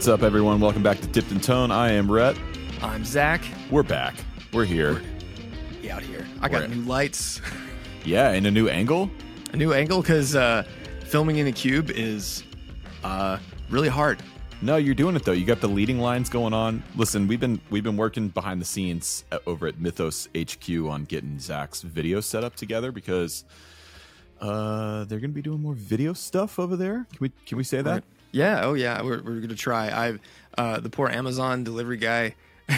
What's up, everyone? Welcome back to Dipped in Tone. I am Rhett. I'm Zach. We're back. We're here. We're out here. I got We're- new lights, Yeah, in a new angle. a new angle because uh, filming in a cube is uh, really hard. No, you're doing it though. You got the leading lines going on. Listen, we've been we've been working behind the scenes at, over at Mythos HQ on getting Zach's video set up together because uh they're gonna be doing more video stuff over there. Can we can we say that? Yeah. Oh, yeah. We're, we're gonna try. I've uh, the poor Amazon delivery guy.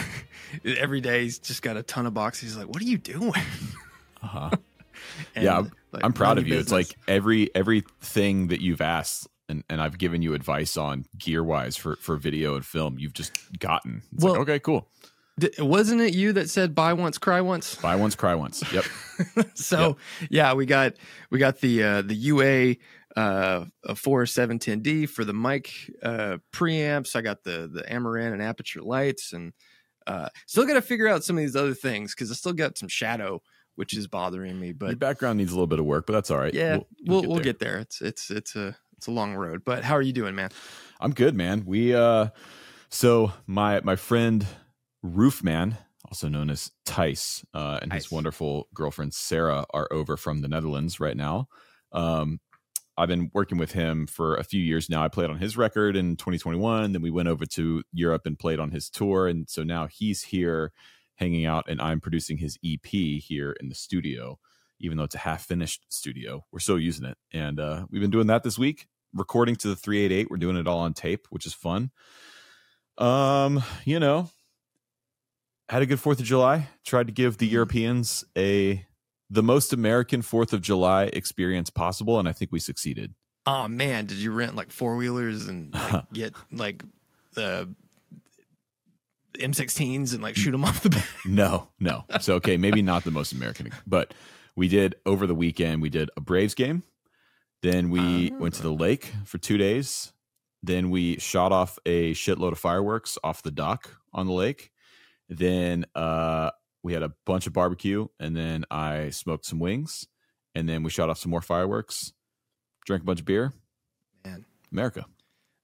every day he's just got a ton of boxes. He's like, "What are you doing?" Uh-huh. Yeah, I'm, like, I'm proud of you. It's like every everything that you've asked and, and I've given you advice on gear wise for for video and film, you've just gotten. It's like, Well- okay, cool. D- wasn't it you that said "buy once, cry once"? Buy once, cry once. Yep. so yeah, we got we got the uh, the UA uh, a four seven ten D for the mic uh, preamps. I got the the Amaran and Aputure lights, and uh, still got to figure out some of these other things because I still got some shadow, which is bothering me. Your But background needs a little bit of work, but that's all right. yeah, We'll- we'll we'll, get, there. It's it's it's a it's a long road. But how are you doing, man? I'm good, man. We uh so my my friend Roofman, also known as Tice, uh, and his wonderful girlfriend Sarah are over from the Netherlands right now. Um I've been working with him for a few years now. I played on his record in 2021. Then we went over to Europe and played on his tour. And so now he's here hanging out, and I'm producing his EP here in the studio, even though it's a half finished studio. We're still using it. And uh, we've been doing that this week, recording to the 388. We're doing it all on tape, which is fun. Um, you know, had a good Fourth of July. Tried to give the Europeans a the most American Fourth of July experience possible, and I think we succeeded. Oh man, did you rent like four wheelers and like, get like the M16s and like shoot them off the back? No, no. So okay, maybe not the most American, but we did over the weekend. We did a Braves game. Then we Ah. went to the lake for two days. Then we shot off a shitload of fireworks off the dock on the lake. Then uh, we had a bunch of barbecue, and then I smoked some wings, and then we shot off some more fireworks. Drank a bunch of beer. Man. America.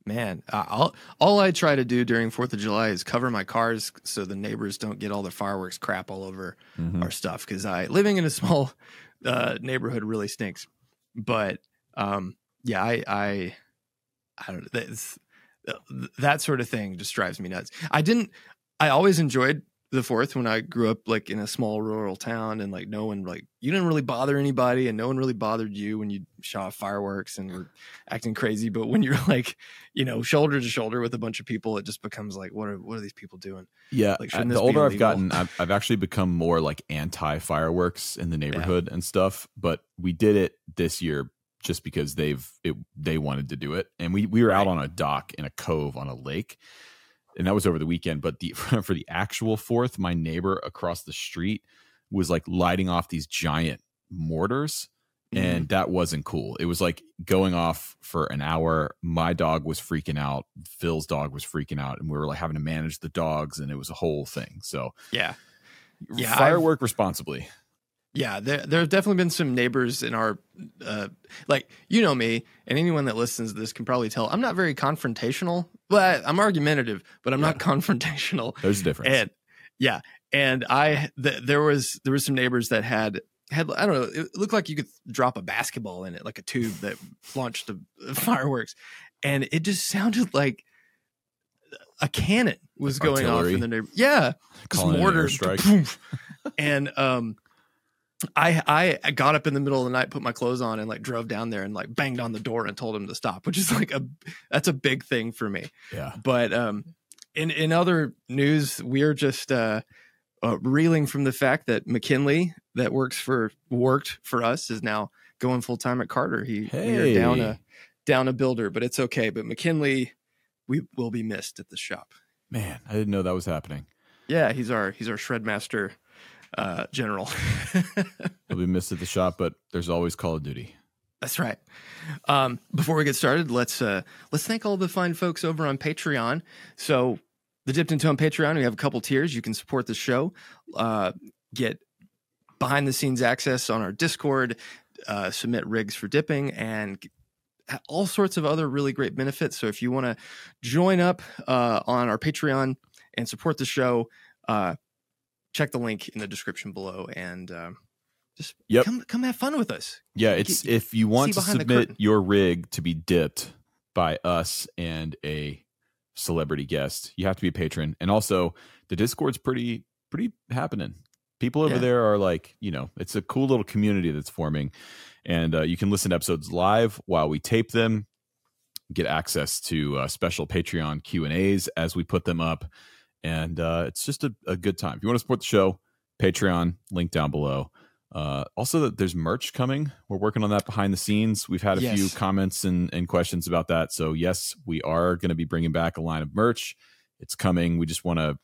Man, uh, all all I try to do during Fourth of July is cover my cars so the neighbors don't get all the fireworks crap all over Mhm. our stuff. Because I living in a small uh, neighborhood really stinks. But um, yeah, I I I don't know. That's, that sort of thing just drives me nuts. I didn't. I always enjoyed the Fourth when I grew up, like in a small rural town, and like no one like you didn't really bother anybody, and no one really bothered you when you shot fireworks and were acting crazy. But when you're like, you know, shoulder to shoulder with a bunch of people, it just becomes like, what are what are these people doing? Yeah, Like, the older I've gotten, I've, I've actually become more like anti fireworks in the neighborhood and stuff. But we did it this year just because they've it, they wanted to do it, and we we were out Right. on a dock in a cove on a lake, and that was over the weekend. But the for the actual Fourth, my neighbor across the street was like lighting off these giant mortars and mm-hmm. that wasn't cool. It was like going off for an hour. My dog was freaking out. Phil's dog was freaking out, and we were like having to manage the dogs, and it was a whole thing. So, yeah, Yeah, firework responsibly. Yeah, there there have definitely been some neighbors in our uh like you know me and anyone that listens to this can probably tell I'm not very confrontational. Well, I'm argumentative, but I'm not confrontational. There's a difference. And yeah, and I th- there was there was some neighbors that had had I don't know, it looked like you could drop a basketball in it like a tube that launched the fireworks and it just sounded like a cannon was Like going off in the neighborhood. Yeah, just an mortars. and um I I got up in the middle of the night, put my clothes on, and like drove down there and like banged on the door and told him to stop, which is like a that's a big thing for me. yeah. But um, in in other news, we're just uh, uh, reeling from the fact that McKinley, that works for worked for us, is now going full time at Carter. He we are down a down a builder, but it's okay. But McKinley, we will be missed at the shop. Man, I didn't know that was happening. Yeah, he's our he's our shred master uh, general. He'll be missed at the shop, but there's always Call of Duty. That's right. Um, before we get started, let's uh, let's thank all the fine folks over on Patreon. So, the Dipped in Tone Patreon, we have a couple tiers. You can support the show, uh, get behind the scenes access on our Discord, uh, submit rigs for dipping, and all sorts of other really great benefits. So if you want to join up uh, on our Patreon and support the show, uh, check the link in the description below and um, just Yep. come come have fun with us. Yeah, it's if you want to submit your rig to be dipped by us and a celebrity guest, you have to be a patron. And also, the Discord's pretty pretty happening. People over Yeah. there are like, you know, it's a cool little community that's forming, and uh, you can listen to episodes live while we tape them. Get access to uh, special Patreon Q and A's as we put them up, and uh, it's just a, a good time. If you want to support the show, Patreon link down below. Uh, also, there's merch coming. We're working on that behind the scenes. We've had a few comments and, and questions about that. So, yes, we are going to be bringing back a line of merch. It's coming. We just want to,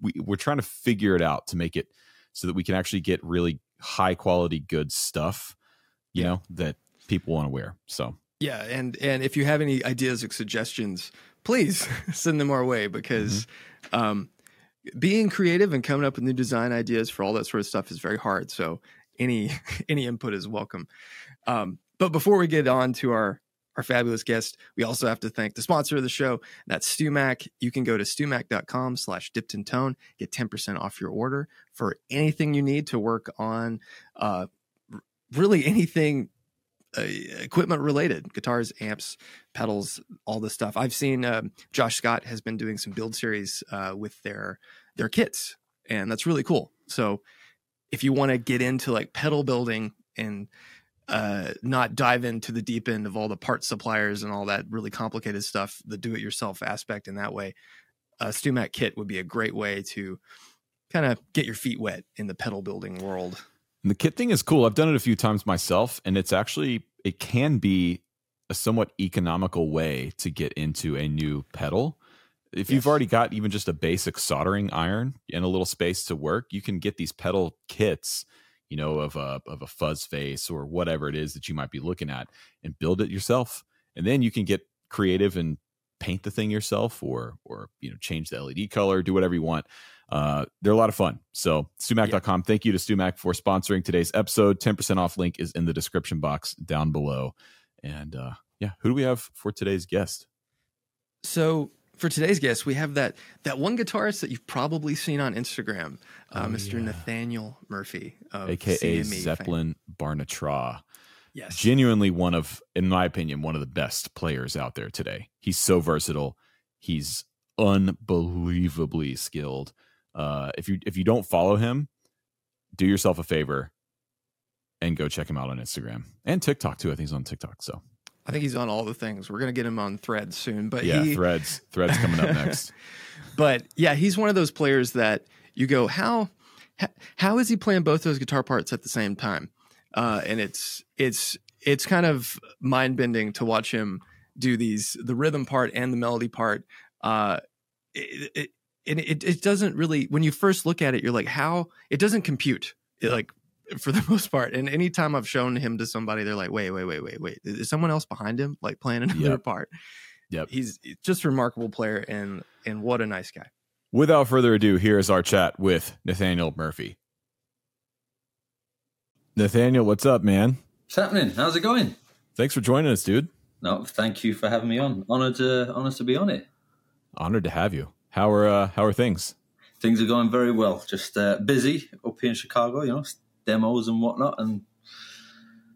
we, we're trying to figure it out to make it so that we can actually get really high quality, good stuff, you Yeah. know, that people want to wear. So, Yeah, and and if you have any ideas or suggestions, please send them our way because um, being creative and coming up with new design ideas for all that sort of stuff is very hard. So any any input is welcome. Um, but before we get on to our our fabulous guest, we also have to thank the sponsor of the show. That's StewMac. You can go to stewmac.com slash dipped in tone, get 10% off your order for anything you need to work on uh, really anything uh, equipment related guitars amps pedals all this stuff. I've seen um, josh scott has been doing some build series uh, with their their kits and that's really cool. So if you want to get into like pedal building and uh, not dive into the deep end of all the part suppliers and all that really complicated stuff the do-it-yourself aspect in that way a stewmac kit would be a great way to kind of get your feet wet in the pedal building world And the kit thing is cool. I've done it a few times myself, and it's actually it can be a somewhat economical way to get into a new pedal. If you've already got even just a basic soldering iron and a little space to work, you can get these pedal kits, you know, of a of a fuzz face or whatever it is that you might be looking at, and build it yourself. And then you can get creative and paint the thing yourself, or or you know, change the LED color, do whatever you want. Uh, they're a lot of fun. So, StewMac.com. Thank you to StewMac for sponsoring today's episode. 10% off link is in the description box down below. And uh, yeah, who do we have for today's guest? So for today's guest, we have that that one guitarist that you've probably seen on Instagram, uh, Oh, Mr. yeah. Nathaniel Murphy, of AKA CME fame. Zeppelin Barnatra. Yes, Genuinely one of, in my opinion, one of the best players out there today. He's so versatile. He's unbelievably skilled. Uh, if you if you don't follow him, do yourself a favor and go check him out on Instagram and TikTok too. I think he's on TikTok. So I think he's on all the things. We're gonna get him on Threads soon, but yeah, he, threads threads coming up next. but yeah, he's one of those players that you go, how how is he playing both those guitar parts at the same time? Uh, and it's it's it's kind of mind bending to watch him do these the rhythm part and the melody part. Uh, it, it, and it it doesn't really when you first look at it, you're like, how it doesn't compute. It, like for the most part. And anytime I've shown him to somebody, they're like, wait, wait, wait, wait, wait. Is someone else behind him, like playing another Yep. part? Yep. He's just a remarkable player and and what a nice guy. Without further ado, here is our chat with Nathaniel Murphy. Nathaniel, what's up, man? What's happening? How's it going? Thanks for joining us, dude. No, thank you for having me on. Honored to honored to be on it. Honored to have you. How are uh, how are things? Things are going very well. Just uh, busy up here in Chicago, you know, demos and whatnot, and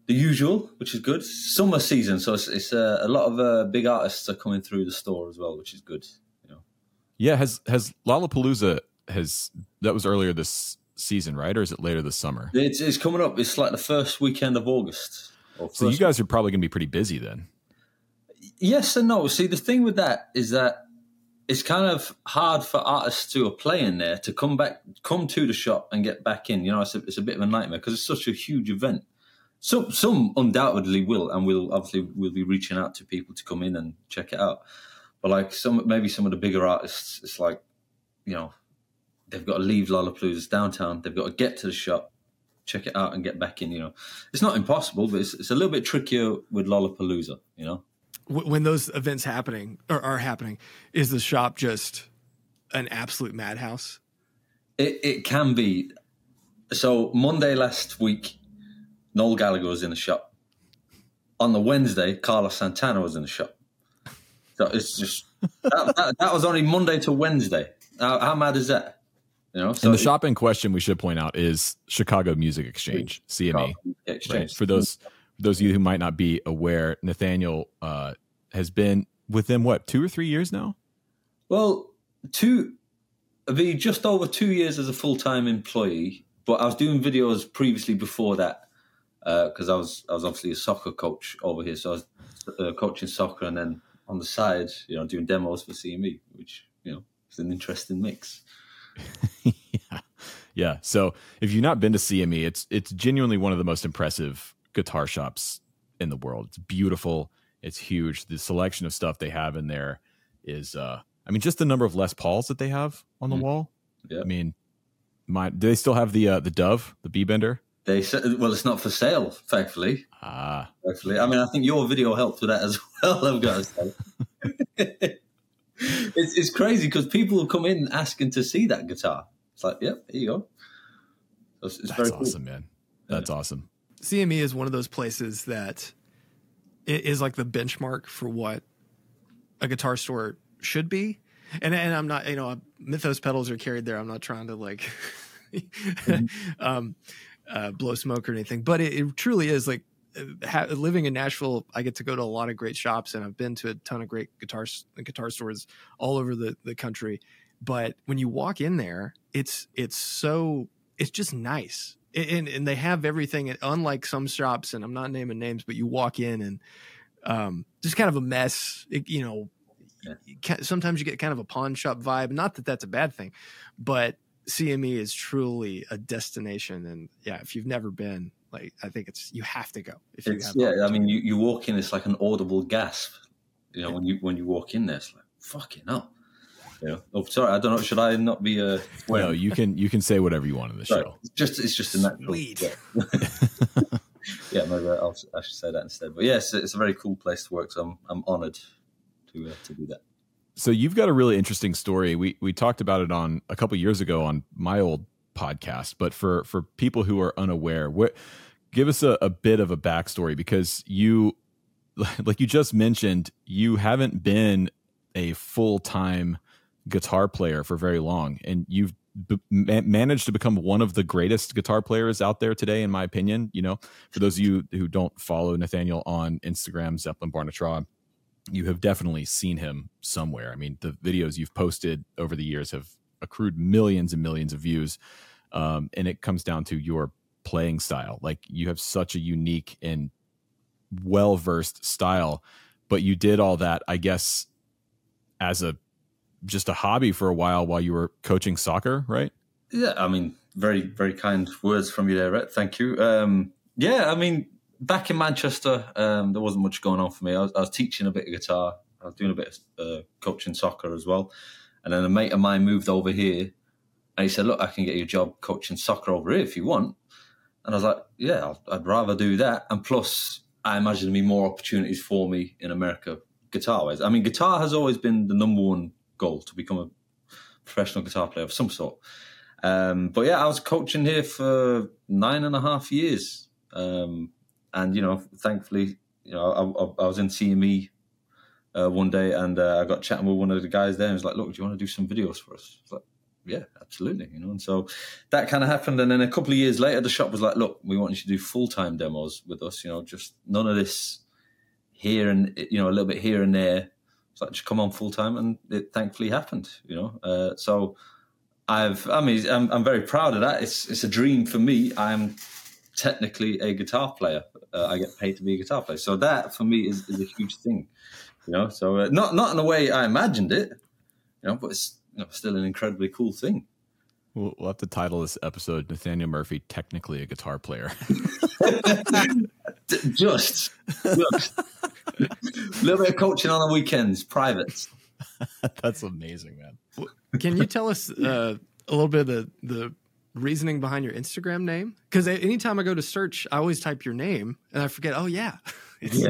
the usual, which is good. Summer season, so it's, it's uh, a lot of uh, big artists are coming through the store as well, which is good. You know, Yeah, has has Lollapalooza has that was earlier this season, right? Or is it later this summer? it's, it's coming up. It's like the first weekend of August. So you guys are probably gonna be pretty busy then. Yes and no. See, the thing with that is that it's kind of hard for artists who are playing there to come back, come to the shop and get back in. You know, it's a, it's a bit of a nightmare because it's such a huge event. Some some undoubtedly will, and we'll obviously we'll be reaching out to people to come in and check it out. But like some, maybe some of the bigger artists, it's like, you know, they've got to leave Lollapalooza's downtown. They've got to get to the shop, check it out, and get back in. You know, it's not impossible, but it's, it's a little bit trickier with Lollapalooza. You know. Wh- When those events happening or are happening, is the shop just an absolute madhouse? It, it can be. So Monday last week, Noel Gallagher was in the shop. on the Wednesday, Carlos Santana was in the shop. So it's just that, that, that was only Monday to Wednesday. How, how mad is that? You know, so and the it- shop in question, we should point out, is Chicago Music Exchange (CME). exchange. Right. For those those of you who might not be aware, Nathaniel uh, has been within what two or three years now. Well, two, be just over two years as a full time employee, but I was doing videos previously before that because I was I was obviously a soccer coach over here, so I was uh, coaching soccer and then on the side, you know, doing demos for CME, which you know is an interesting mix. yeah, yeah. So if you've not been to CME, it's it's genuinely one of the most impressive guitar shops in the world. It's beautiful. It's huge. The selection of stuff they have in there is, uh, I mean, just the number of Les Pauls that they have on the Mhm. wall. Yeah. I mean, my do they still have the uh, the Dove, the B Bender? They said, well, it's not for sale, thankfully. Ah, Thankfully, I mean, I think your video helped with that as well. I've got to say. it's, it's crazy because people will come in asking to see that guitar. It's like, yep, here you go. It's, it's that's very cool. awesome, man. That's awesome. CME is one of those places that i- is like the benchmark for what a guitar store should be. And and I'm not, you know, Mythos pedals are carried there. I'm not trying to like um, uh, blow smoke or anything, but it, it truly is like ha- living in Nashville. I get to go to a lot of great shops, and I've been to a ton of great guitar guitar stores all over the the country. But when you walk in there, it's it's so it's just nice and and they have everything unlike some shops and i'm not naming names but you walk in and um just kind of a mess it, you know Yeah. sometimes you get kind of a pawn shop vibe not that that's a bad thing but cme is truly a destination and yeah if you've never been like i think it's you have to go if you It's, have yeah, I mean, you, you walk in, it's like an audible gasp. You know, when you when you walk in there, it's like fucking hell. You know, oh, sorry, I don't know. Should I not be uh, No, you can you can say whatever you want in the show. it's just it's just a natural. Sweet. Yeah, yeah maybe I'll, I should say that instead. But yes, it's a very cool place to work. So I'm I'm honoured to uh, to do that. So you've got a really interesting story. We we talked about it on a couple years ago on my old podcast, but for for people who are unaware, what give us a, a bit of a backstory because you like you just mentioned, you haven't been a full time guitar player for very long, and you've b- ma- managed to become one of the greatest guitar players out there today, in my opinion. You know, for those of you who don't follow Nathaniel on Instagram, Zeppelin Barnatra, you have definitely seen him somewhere. I mean, the videos you've posted over the years have accrued millions and millions of views, um, and it comes down to your playing style. Like you have such a unique and well versed style, but you did all that, I guess, as a just a hobby for a while while you were coaching soccer, right? Yeah, I mean, very, very kind words from you there, Rhett. Thank you. Um, yeah, I mean, back in Manchester, um, there wasn't much going on for me. I was, I was teaching a bit of guitar. I was doing a bit of uh, coaching soccer as well. And then a mate of mine moved over here, and he said, "Look, I can get you a job coaching soccer over here if you want." And I was like, "Yeah, I'd rather do that." And plus, I imagine there'd be more opportunities for me in America, guitar-wise. I mean, guitar has always been the number one goal to become a professional guitar player of some sort. Um, but yeah, I was coaching here for nine and a half years, um, and you know, thankfully, you know, I, I, I was in CME uh, one day, and uh, I got chatting with one of the guys there, and was like, "Look, do you want to do some videos for us?" I was like, "Yeah, absolutely," you know. And so that kind of happened, and then a couple of years later, the shop was like, "Look, we want you to do full time demos with us. You know, just none of this here and you know a little bit here and there." Just come on full time, and it thankfully happened. You know, uh, so I've, I mean, I'm, I'm very proud of that. It's it's a dream for me. I'm technically a guitar player. Uh, I get paid to be a guitar player, so that for me is, is a huge thing. You know, so uh, not not in the way I imagined it. You know, but it's you know, still an incredibly cool thing. We'll, we'll have to title this episode "Nathaniel Murphy, technically a guitar player." Just, just a little bit of coaching on the weekends, privates. That's amazing, man. Can you tell us uh, a little bit of the, the reasoning behind your Instagram name? Because anytime I go to search, I always type your name and I forget. Oh yeah, Yeah.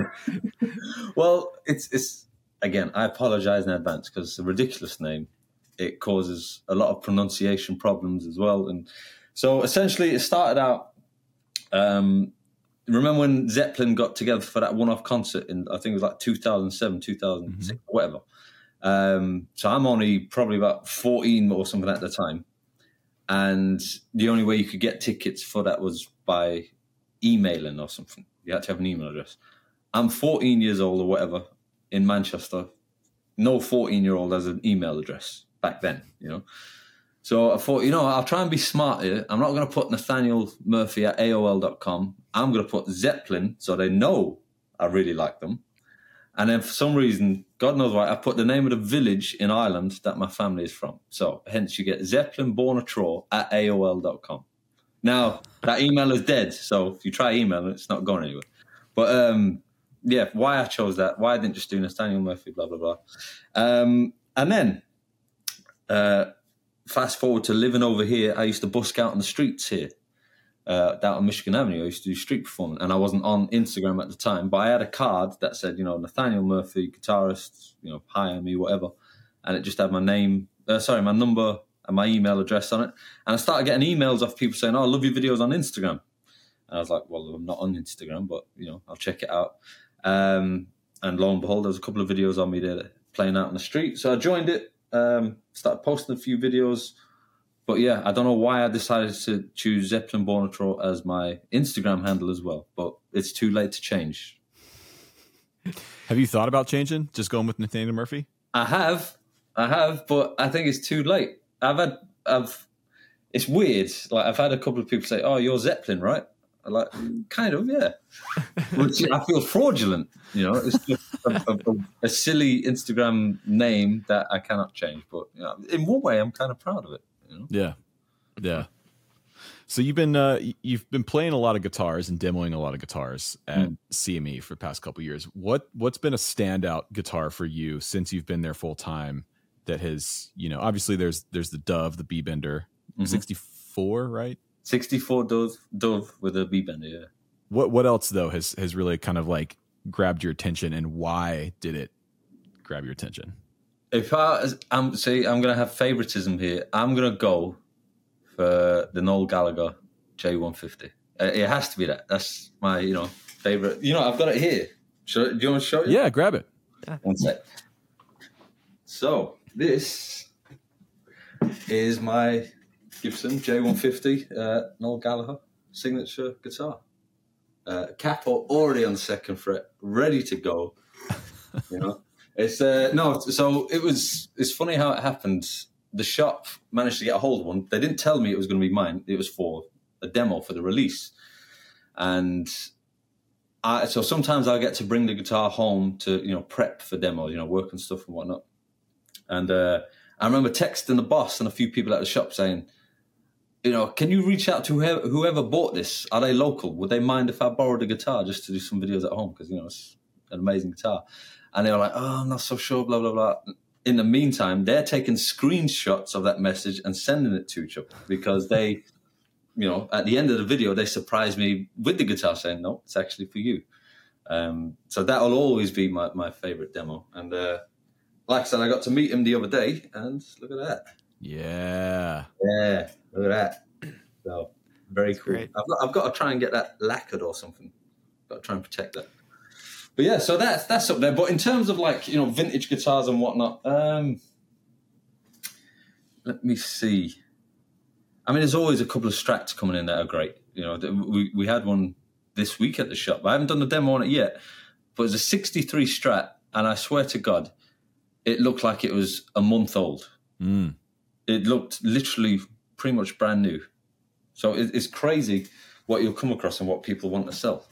well, it's it's again. I apologize in advance because it's a ridiculous name. It causes a lot of pronunciation problems as well, and so essentially, it started out. Um, remember when Zeppelin got together for that one-off concert in I think it was like 2007, 2006, whatever. Um, so I'm only probably about 14 or something at the time, and the only way you could get tickets for that was by emailing or something. You had to have an email address. I'm 14 years old or whatever in Manchester. No 14 year old has an email address back then, you know. So I thought, you know, I'll try and be smart here. I'm not going to put Nathaniel Murphy at AOL.com. I'm going to put Zeppelin so they know I really like them. And then for some reason, God knows why, I put the name of the village in Ireland that my family is from. So hence you get Zeppelin Barnatra at AOL.com. Now, that email is dead. So if you try email it's not going anywhere. But um, yeah, why I chose that, why I didn't just do Nathaniel Murphy, blah, blah, blah. Um, and then uh, fast forward to living over here, I used to busk out on the streets here. Uh, down on Michigan Avenue, I used to do street performing, and I wasn't on Instagram at the time, but I had a card that said, you know, Nathaniel Murphy, guitarist, you know, hire me, whatever, and it just had my name, uh, sorry, my number and my email address on it, and I started getting emails off people saying, "Oh, I love your videos on Instagram," and I was like, "Well, I'm not on Instagram, but you know, I'll check it out." Um, and lo and behold, there was a couple of videos on me there playing out on the street, so I joined it, um, started posting a few videos but yeah, I don't know why I decided to choose Zeppelin Barnatra as my Instagram handle as well. But it's too late to change. Have you thought about changing? Just going with Nathaniel Murphy? I have, I have, but I think it's too late. I've had, I've. It's weird. Like I've had a couple of people say, "Oh, you're Zeppelin, right?" I'm like, kind of, yeah. Which I feel fraudulent. You know, it's just a, a, a, silly Instagram name that I cannot change. But you know, in one way, I'm kind of proud of it. You know? Yeah, yeah. So you've been uh, you've been playing a lot of guitars and demoing a lot of guitars at mm. CME for the past couple years. What what's been a standout guitar for you since you've been there full time? That has you know obviously there's there's the Dove the B Bender mm-hmm. 64 right 64 Dove Dove with a B Bender yeah. What what else though has has really kind of like grabbed your attention and why did it grab your attention? if I I'm see I'm gonna have favoritism here. I'm gonna go for the Noel Gallagher J150. Uh, it has to be that. That's my you know favorite. You know I've got it here. Should, do you want to show you? Yeah, grab it. One sec. So this is my Gibson J150 uh, Noel Gallagher signature guitar. Uh, capo already on the second fret, ready to go. You know. It's uh, no, so it was. It's funny how it happened. The shop managed to get a hold of one. They didn't tell me it was going to be mine. It was for a demo for the release, and I, so sometimes I get to bring the guitar home to you know prep for demos, you know, work and stuff and whatnot. And uh, I remember texting the boss and a few people at the shop saying, you know, can you reach out to whoever, whoever bought this? Are they local? Would they mind if I borrowed a guitar just to do some videos at home? Because you know it's an amazing guitar and they were like, "Oh, I'm not so sure." Blah blah blah. In the meantime, they're taking screenshots of that message and sending it to each other because they, you know, at the end of the video, they surprised me with the guitar saying, "No, it's actually for you." Um, so that'll always be my, my favorite demo. And uh, like I said, I got to meet him the other day, and look at that. Yeah. Yeah. Look at that. So very That's cool. I've got, I've got to try and get that lacquered or something. Got to try and protect that but yeah, so that's that's up there. But in terms of like you know vintage guitars and whatnot, um, let me see. I mean, there's always a couple of Strats coming in that are great. You know, we we had one this week at the shop. I haven't done the demo on it yet, but it's a '63 Strat, and I swear to God, it looked like it was a month old. Mm. It looked literally pretty much brand new. So it, it's crazy what you'll come across and what people want to sell.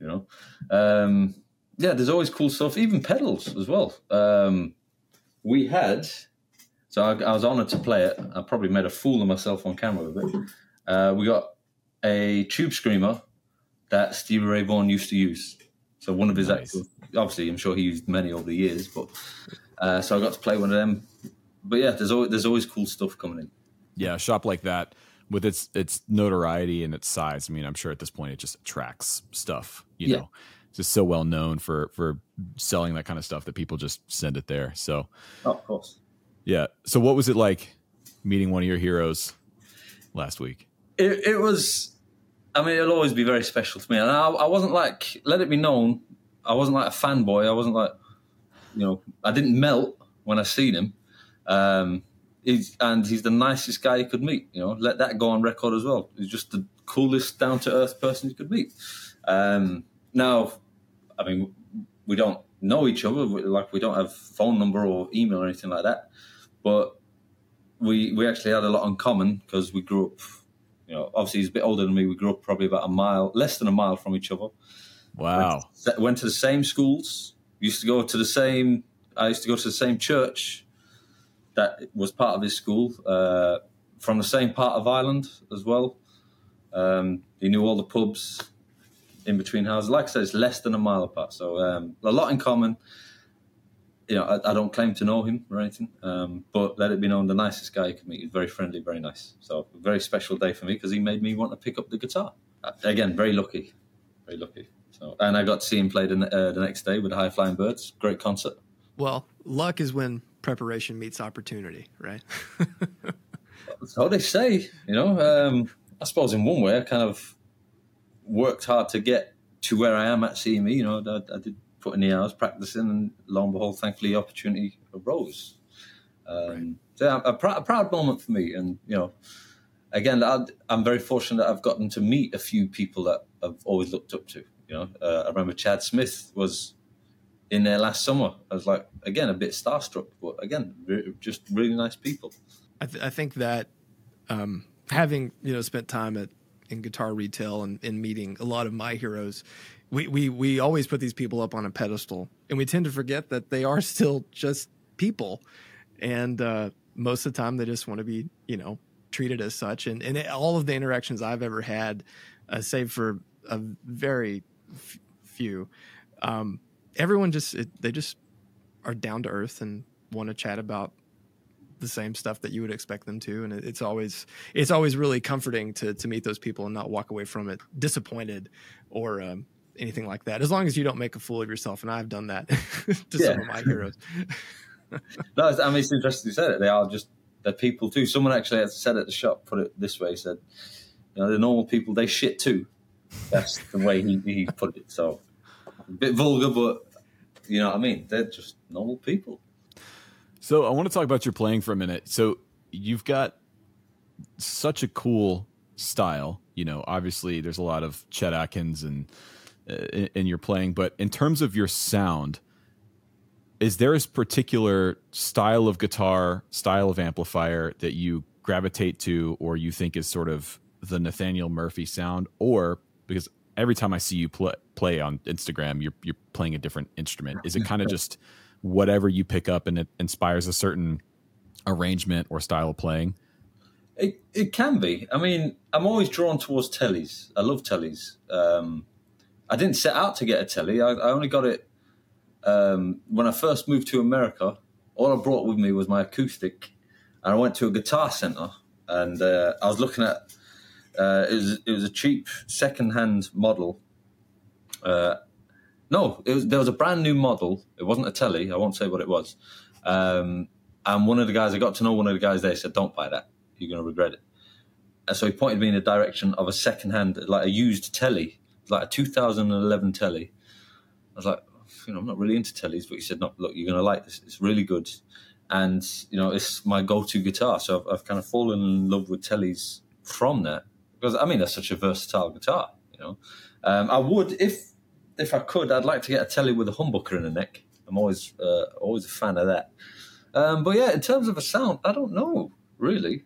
You know. Um, yeah, there's always cool stuff, even pedals as well. Um, we had, so I, I, was honored to play it. I probably made a fool of myself on camera with it. Uh, we got a tube screamer that Stevie Ray Vaughan used to use. So one of his nice. actual, obviously, I'm sure he used many over the years, but uh, so I got to play one of them. But yeah, there's always there's always cool stuff coming in. Yeah, a shop like that with its its notoriety and its size. I mean, I'm sure at this point it just attracts stuff. You yeah. know, it's just so well known for for selling that kind of stuff that people just send it there. So, oh, of course, yeah. So, what was it like meeting one of your heroes last week? It, it was I mean, it'll always be very special to me. And I, I wasn't like, let it be known, I wasn't like a fanboy. I wasn't like, you know, I didn't melt when I seen him. Um, he's and he's the nicest guy you could meet. You know, let that go on record as well. He's just the coolest, down to earth person you could meet. Um, now, I mean, we don't know each other. Like we don't have phone number or email or anything like that. But we we actually had a lot in common because we grew up. You know, obviously he's a bit older than me. We grew up probably about a mile, less than a mile from each other. Wow. Went to, went to the same schools. Used to go to the same. I used to go to the same church that was part of his school. Uh, from the same part of Ireland as well. Um, he knew all the pubs in between houses. Like I said, it's less than a mile apart, so um, a lot in common. You know, I, I, don't claim to know him or anything, um, but let it be known, the nicest guy you could meet. He's very friendly, very nice. So, a very special day for me because he made me want to pick up the guitar. Uh, again, very lucky, very lucky. So, and I got to see him play the, uh, the next day with the High Flying Birds. Great concert. Well, luck is when preparation meets opportunity, right? so they say, you know. Um, I suppose in one way, I kind of worked hard to get to where I am at CME. You know, I, I did put in the hours practicing, and lo and behold, thankfully, the opportunity arose. Um, right. So yeah, a, pr- a, proud moment for me, and you know, again, i am very fortunate that I've gotten to meet a few people that I've always looked up to. You know, uh, I remember Chad Smith was in there last summer. I was like, again, a bit starstruck, but again, just really nice people. I, th- I think that um, having you know spent time at in guitar retail and, and meeting a lot of my heroes, we, we we always put these people up on a pedestal, and we tend to forget that they are still just people, and uh, most of the time they just want to be you know treated as such. And and all of the interactions I've ever had, uh, save for a very f- few, um, everyone just it, they just are down to earth and want to chat about the same stuff that you would expect them to and it's always it's always really comforting to to meet those people and not walk away from it disappointed or um, anything like that as long as you don't make a fool of yourself and i've done that to some of my heroes. No i mean it's interesting you said it they are just they're people too. Someone actually said at the shop put it this way said you know the normal people they shit too. That's the way he, he put it so a bit vulgar but you know what i mean they're just normal people so I want to talk about your playing for a minute. So you've got such a cool style. You know, obviously there's a lot of Chet Atkins and uh, in, your playing, but in terms of your sound, is there a particular style of guitar, style of amplifier that you gravitate to, or you think is sort of the Nathaniel Murphy sound, or because every time I see you play, play on Instagram, you're you're playing a different instrument. Is it kind of just whatever you pick up and it inspires a certain arrangement or style of playing? It it can be. I mean, I'm always drawn towards tellies. I love tellies. Um, I didn't set out to get a telly. I, I only got it um, when I first moved to America. All I brought with me was my acoustic, and I went to a guitar center, and uh, I was looking at. Uh, it was it was a cheap second hand model, uh, no, was, there was a brand new model. It wasn't a telly. I won't say what it was. Um, and one of the guys, I got to know one of the guys there. Said, "Don't buy that. You're going to regret it." And so he pointed me in the direction of a second-hand, like a used telly, like a 2011 telly. I was like, you know, I'm not really into tellies, but he said, "No, look, you're going to like this. It's really good." And you know, it's my go-to guitar. So I've, I've kind of fallen in love with tellies from that because I mean, that's such a versatile guitar. You know, um, I would if if I could, I'd like to get a telly with a humbucker in the neck. I'm always uh, always a fan of that. Um, but yeah, in terms of a sound, I don't know really.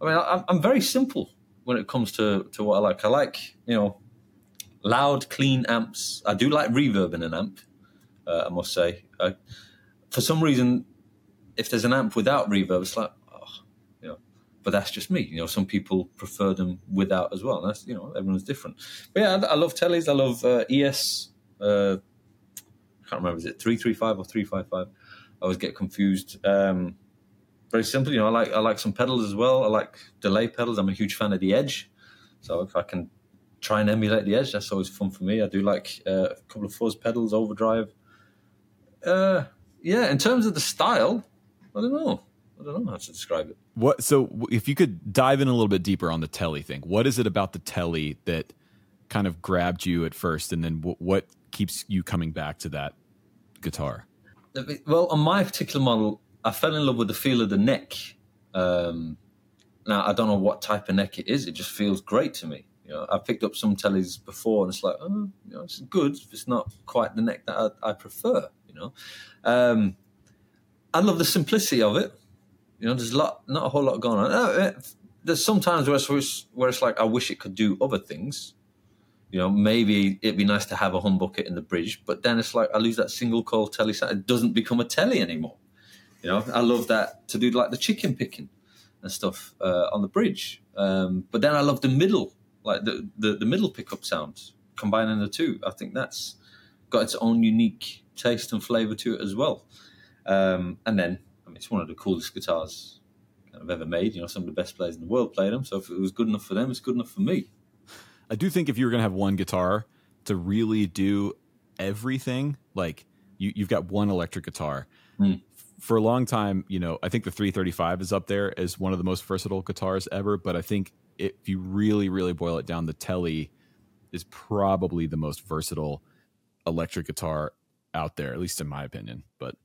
I mean, I, I'm very simple when it comes to to what I like. I like you know loud, clean amps. I do like reverb in an amp. Uh, I must say, I, for some reason, if there's an amp without reverb, it's like but that's just me. You know, some people prefer them without as well. That's you know, everyone's different. But yeah, I, I love tellies. I love uh, ES. Uh, I can't remember is it three three five or three five five. I always get confused. Um, very simple. You know, I like I like some pedals as well. I like delay pedals. I'm a huge fan of the Edge. So if I can try and emulate the Edge, that's always fun for me. I do like uh, a couple of fuzz pedals, overdrive. Uh, yeah, in terms of the style, I don't know. I don't know how to describe it what? So if you could dive in a little bit deeper on the telly thing, what is it about the telly that kind of grabbed you at first, and then w- what keeps you coming back to that guitar? Well, on my particular model, I fell in love with the feel of the neck. Um, now I don't know what type of neck it is. It just feels great to me. You know, I've picked up some tellies before, and it's like, oh, you know, it's good. It's not quite the neck that I, I prefer. You know, um, I love the simplicity of it. You know, there's a lot, not a whole lot going on. Uh, there's sometimes where it's, where it's like I wish it could do other things. You know, maybe it'd be nice to have a humbucker in the bridge, but then it's like I lose that single coil telly sound. It doesn't become a telly anymore. You know, I love that to do like the chicken picking and stuff uh, on the bridge. Um, but then I love the middle, like the, the, the middle pickup sound, combining the two. I think that's got its own unique taste and flavor to it as well. Um, and then, it's one of the coolest guitars I've ever made. You know, some of the best players in the world played them. So if it was good enough for them, it's good enough for me. I do think if you were going to have one guitar to really do everything, like you, you've got one electric guitar. Mm. For a long time, you know, I think the 335 is up there as one of the most versatile guitars ever. But I think if you really, really boil it down, the Telly is probably the most versatile electric guitar out there, at least in my opinion. But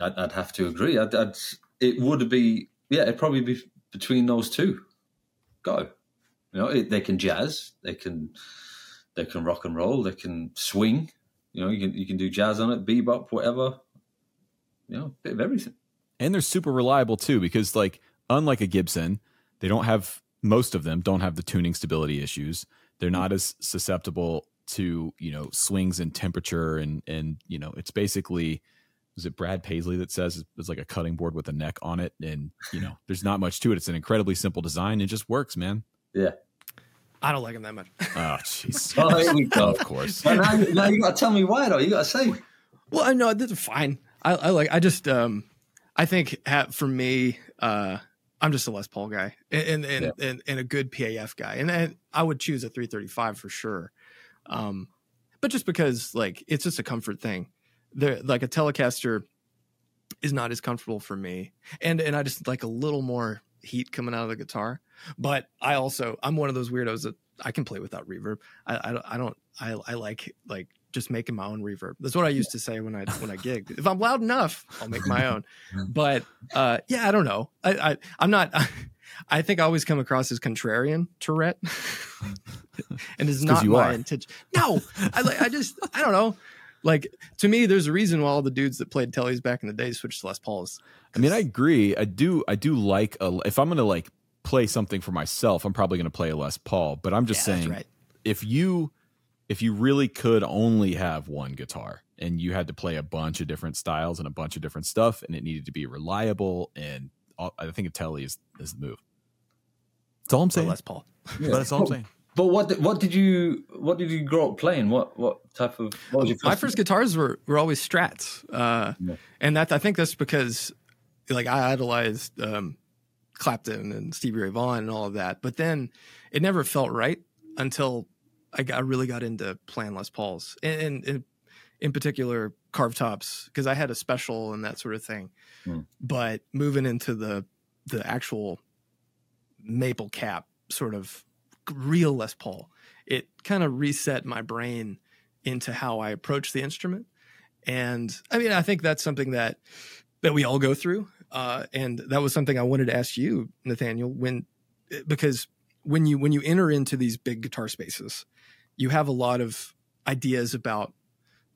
I'd, I'd have to agree. I'd, I'd, it would be, yeah, it'd probably be between those two. Go. You know, it, they can jazz, they can they can rock and roll, they can swing. You know, you can you can do jazz on it, bebop, whatever. You know, bit of everything. And they're super reliable too, because like unlike a Gibson, they don't have most of them don't have the tuning stability issues. They're not as susceptible to you know swings in temperature and and you know it's basically is it Brad Paisley that says it's like a cutting board with a neck on it and you know there's not much to it. It's an incredibly simple design. It just works, man. Yeah. I don't like him that much. Oh, jeez. oh, here we go. of course. But now, now you got to tell me why, though. You got to say. Well, I know this is fine. I, I like. I just. um I think for me, uh I'm just a Les Paul guy and and yeah. and, and, a good PAF guy, and, and I would choose a 335 for sure. Um, but just because like it's just a comfort thing. There, like a Telecaster is not as comfortable for me, and and I just like a little more heat coming out of the guitar. But I also I'm one of those weirdos that I can play without reverb. I I, I don't I I like like just making my own reverb. That's what I used to say when I when I gig. If I'm loud enough, I'll make my own. But uh, yeah, I don't know. I, I I'm not. I I think I always come across as contrarian to Rhett, and it's not my intention. No, I like I just I don't know. Like to me, there's a reason why all the dudes that played Tellys back in the day switched to Les Pauls. I mean, I agree. I do. I do like a. If I'm gonna like play something for myself, I'm probably gonna play a Les Paul. But I'm just yeah, saying, right. if you if you really could only have one guitar and you had to play a bunch of different styles and a bunch of different stuff, and it needed to be reliable, and all, I think a Telly is is the move. That's all I'm saying. Les Paul. Yeah. That's all I'm saying. But what what did you what did you grow up playing? What what type of what was your first my first guitars were were always Strats, uh, yeah. and that I think that's because like I idolized um, Clapton and Stevie Ray Vaughan and all of that, but then it never felt right until I got I really got into playing Les Pauls and, and, and in particular carved tops because I had a special and that sort of thing. Mm. But moving into the the actual maple cap sort of real Les Paul. It kind of reset my brain into how I approach the instrument. And I mean, I think that's something that that we all go through. Uh, and that was something I wanted to ask you, Nathaniel, when because when you when you enter into these big guitar spaces, you have a lot of ideas about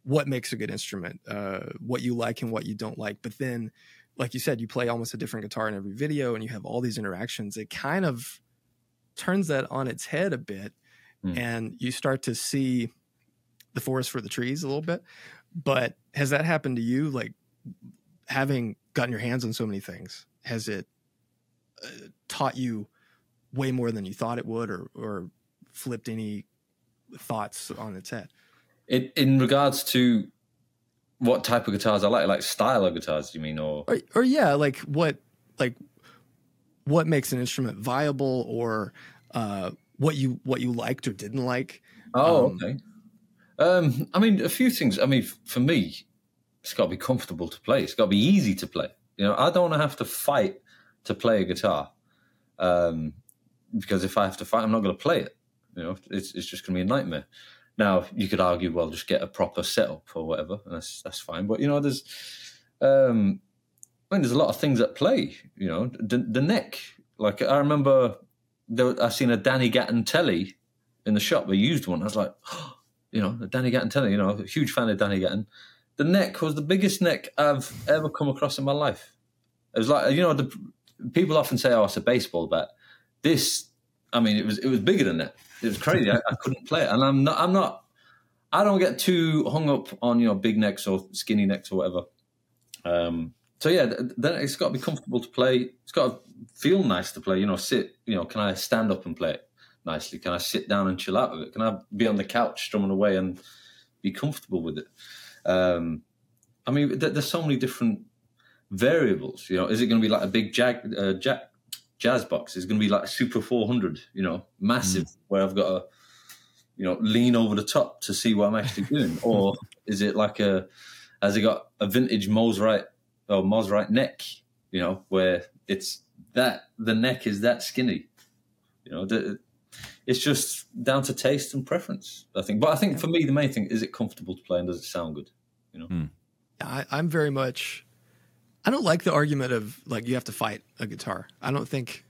what makes a good instrument, uh, what you like and what you don't like. But then, like you said, you play almost a different guitar in every video, and you have all these interactions. It kind of turns that on its head a bit mm. and you start to see the forest for the trees a little bit. But has that happened to you? Like having gotten your hands on so many things, has it uh, taught you way more than you thought it would, or or flipped any thoughts on its head? In in regards to what type of guitars I like, like style of guitars, you mean, or or, or yeah, like what like what makes an instrument viable or uh, what you what you liked or didn't like. Oh, um, okay. Um, I mean, a few things. I mean, for me, it's got to be comfortable to play. It's got to be easy to play. You know, I don't want to have to fight to play a guitar. Um, because if I have to fight, I'm not going to play it. You know, it's it's just going to be a nightmare. Now you could argue, well, just get a proper setup or whatever, and that's that's fine. But you know, there's, um, I there's a lot of things at play. You know, the, the neck. Like I remember, there, I seen a Danny Gatton telly in the shop. They used one. I was like, oh, you know, the Danny Gatton telly. You know, a huge fan of Danny Gatton. The neck was the biggest neck I've ever come across in my life. It was like, you know, the people often say, "Oh, it's a baseball bat." This, I mean, it was it was bigger than that. It was crazy. I, I, couldn't play it, and I'm not. I'm not. I don't get too hung up on you know big necks or skinny necks or whatever. Um, so yeah, then it's got to be comfortable to play. It's got to feel nice to play. You know, sit. You know, can I stand up and play it nicely? Can I sit down and chill out with it? Can I be on the couch strumming away and be comfortable with it? Um, I mean, there's so many different variables. You know, is it going to be like a big jag, uh, jack, jazz box? Is it going to be like a Super 400? You know, massive, mm. where I've got to, you know, lean over the top to see what I'm actually doing, or is it like a, has it got a vintage Mosrite or Mosrite neck? You know, where it's that the neck is that skinny. You know, the, it's just down to taste and preference. I think, but I think for me, the main thing is it comfortable to play and does it sound good? You know, mm. I, I'm very much I don't like the argument of like you have to fight a guitar. I don't think